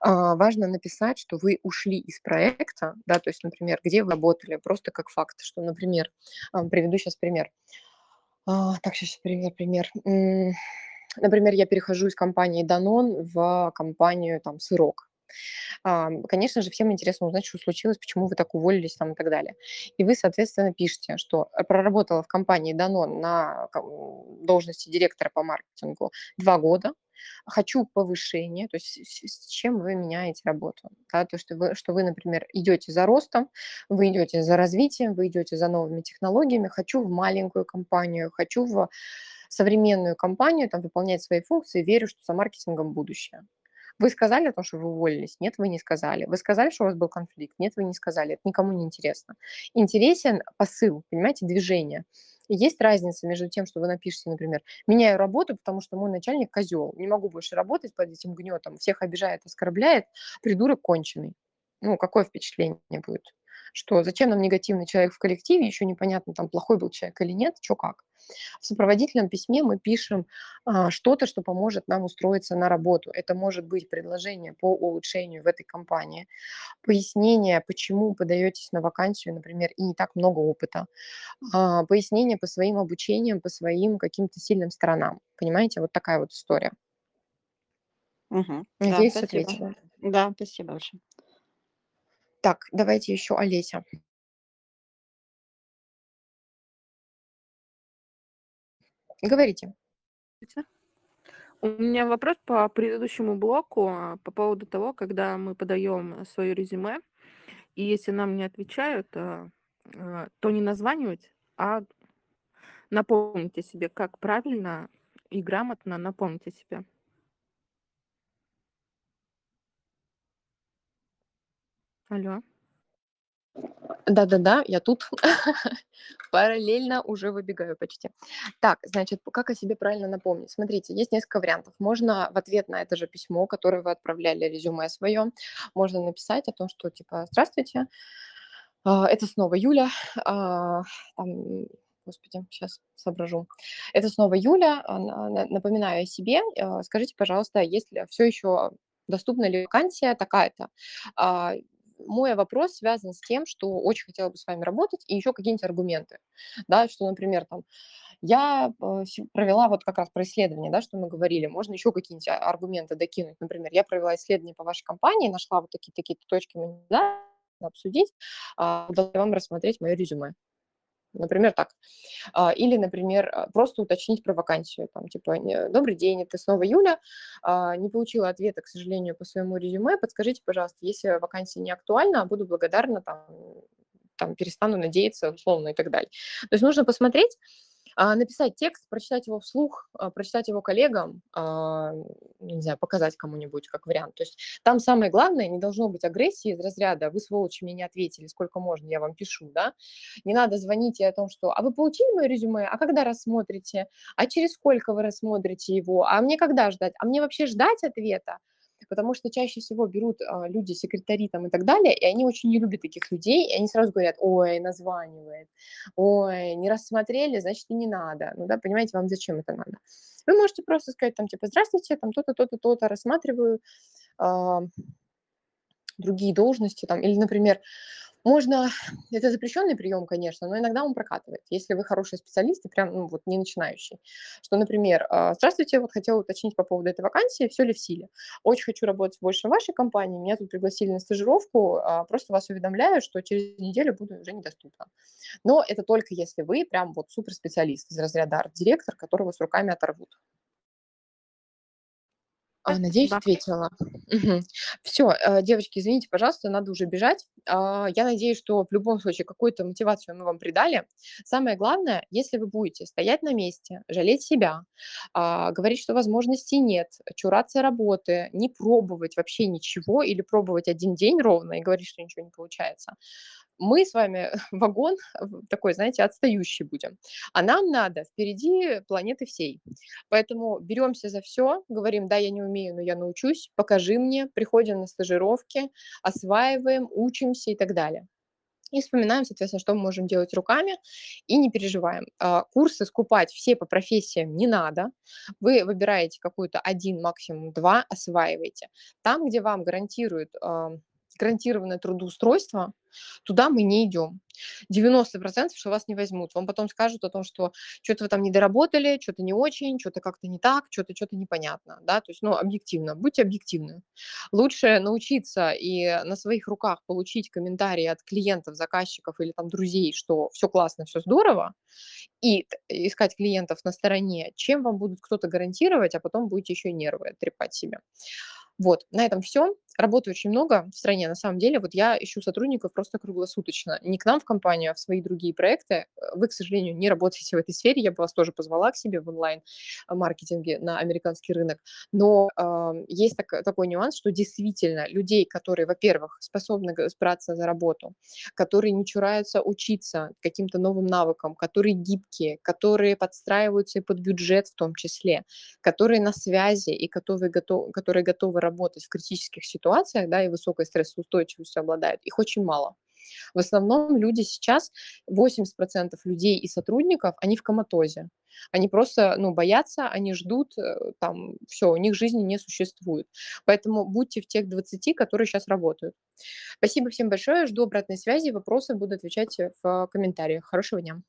А, важно написать, что вы ушли из проекта, да, то есть, например, где вы работали, просто как факт, что, например, а, приведу сейчас пример. Так, сейчас пример пример. Например, я перехожу из компании Danone в компанию, там, Сырок. Ам, конечно же, всем интересно узнать, что случилось, почему вы так уволились там и так далее. И вы, соответственно, пишете, что э, проработала в компании Danone на должности директора по маркетингу 2 года, хочу повышения, то есть с чем вы меняете работу. Да? То, что вы, что вы, например, идете за ростом, вы идете за развитием, вы идете за новыми технологиями, хочу в маленькую компанию, хочу в современную компанию, там, выполнять свои функции, верю, что за маркетингом будущее. Вы сказали о том, что вы уволились? Нет, вы не сказали. Вы сказали, что у вас был конфликт? Нет, вы не сказали. Это никому не интересно. Интересен посыл, понимаете, движение. Есть разница между тем, что вы напишете, например, меняю работу, потому что мой начальник козел, не могу больше работать под этим гнетом, всех обижает, оскорбляет, придурок конченый. Ну, какое впечатление будет? Что зачем нам негативный человек в коллективе, еще непонятно, там плохой был человек или нет, что как. В сопроводительном письме мы пишем а, что-то, что поможет нам устроиться на работу. Это может быть предложение по улучшению в этой компании, пояснение, почему подаетесь на вакансию, например, и не так много опыта, а, пояснение по своим обучениям, по своим каким-то сильным сторонам. Понимаете, вот такая вот история. Да, Надеюсь, спасибо. ответила. Да, спасибо большое. Так, давайте еще Олеся. Говорите. У меня вопрос по предыдущему блоку, а, по поводу того, когда мы подаем свое резюме, и если нам не отвечают, а, а, то не названивать, а напомнить о себе, как правильно и грамотно напомнить о себе. Алло. Да-да-да, я тут. Параллельно уже выбегаю почти. Так, значит, как о себе правильно напомнить? Смотрите, есть несколько вариантов. Можно в ответ на это же письмо, которое вы отправляли, резюме свое, можно написать о том, что типа «Здравствуйте, а, это снова Юля, а, там, господи, сейчас соображу. Это снова Юля, а, на- на- напоминаю о себе. Скажите, пожалуйста, есть ли все еще доступна ли вакансия такая-то? Мой вопрос связан с тем, что очень хотела бы с вами работать, и еще какие-нибудь аргументы, да, что, например, там, я э, провела вот как раз про исследование, да, что мы говорили, можно еще какие-нибудь а- аргументы докинуть, например, я провела исследование по вашей компании, нашла вот такие-такие точки, мы да, обсудить, а, вам рассмотреть мое резюме. Например, так. А, Или, например, а, просто уточнить про вакансию. Там, типа, добрый день, это снова Юля. А, Не получила ответа, к сожалению, по своему резюме. Подскажите, пожалуйста, если вакансия не актуальна, буду благодарна, там, там, перестану надеяться, условно, и так далее. То есть нужно посмотреть, написать текст, прочитать его вслух, а, прочитать его коллегам, а, не знаю, показать кому-нибудь как вариант. То есть там самое главное, не должно быть агрессии из разряда «вы, сволочи, мне не ответили, сколько можно, я вам пишу», да. Не надо звонить и о том, что «а вы получили мое резюме? А когда рассмотрите? А через сколько вы рассмотрите его? А мне когда ждать? А мне вообще ждать ответа?» Потому что чаще всего берут а, люди, секретари там и так далее, и они очень не любят таких людей, и они сразу говорят «ой, названивает», «ой, не рассмотрели, значит, и не надо». Ну да, понимаете, вам зачем это надо? Вы можете просто сказать там типа «здравствуйте, там то-то, то-то, то-то, рассматриваю а, другие должности», там, или, например, можно, это запрещенный прием, конечно, но иногда он прокатывает, если вы хороший специалист и прям, ну, вот не начинающий. Что, например, а, здравствуйте, вот хотела уточнить по поводу этой вакансии, все ли в силе. Очень хочу работать больше в вашей компании, меня тут пригласили на стажировку, а, просто вас уведомляю, что через неделю буду уже недоступна. Но это только если вы прям вот суперспециалист из разряда арт-директор, которого с руками оторвут. А, надеюсь, Спасибо. ответила. Все, девочки, извините, пожалуйста, надо уже бежать. А, я надеюсь, что в любом случае какую-то мотивацию мы вам придали. Самое главное, если вы будете стоять на месте, жалеть себя, а, говорить, что возможностей нет, чураться работы, не пробовать вообще ничего или пробовать один день ровно и говорить, что ничего не получается, мы с вами вагон такой, знаете, отстающий будем. А нам надо впереди планеты всей. Поэтому беремся за все, говорим, да, я не умею, но я научусь, покажи мне, приходим на стажировки, осваиваем, учимся и так далее. И вспоминаем, соответственно, что мы можем делать руками, и не переживаем. А, курсы скупать все по профессиям не надо. Вы выбираете какую-то один, максимум два, осваиваете. Там, где вам гарантируют гарантированное трудоустройство, туда мы не идем. 90% что вас не возьмут. Вам потом скажут о том, что что-то вы там не доработали, что-то не очень, что-то как-то не так, что-то что-то непонятно, да, то есть, ну, объективно, будьте объективны. Лучше научиться и на своих руках получить комментарии от клиентов, заказчиков или там друзей, что все классно, все здорово, и искать клиентов на стороне, чем вам будут кто-то гарантировать, а потом будете еще нервы трепать себе. Вот, на этом все. Работы очень много в стране, на самом деле. Вот я ищу сотрудников просто круглосуточно. Не к нам в компанию, а в свои другие проекты. Вы, к сожалению, не работаете в этой сфере. Я бы вас тоже позвала к себе в онлайн-маркетинге на американский рынок. Но э, есть так, такой нюанс, что действительно людей, которые, во-первых, способны браться за работу, которые не чураются учиться каким-то новым навыкам, которые гибкие, которые подстраиваются под бюджет в том числе, которые на связи и готовы, которые готовы работать в критических ситуациях, ситуациях, да, и высокой стрессоустойчивостью обладают, их очень мало. В основном люди сейчас, 80% людей и сотрудников, они в коматозе. Они просто, ну, боятся, они ждут, э, там, все, у них жизни не существует. Поэтому будьте в тех 20, которые сейчас работают. Спасибо всем большое, жду обратной связи, вопросы буду отвечать в комментариях. Хорошего дня.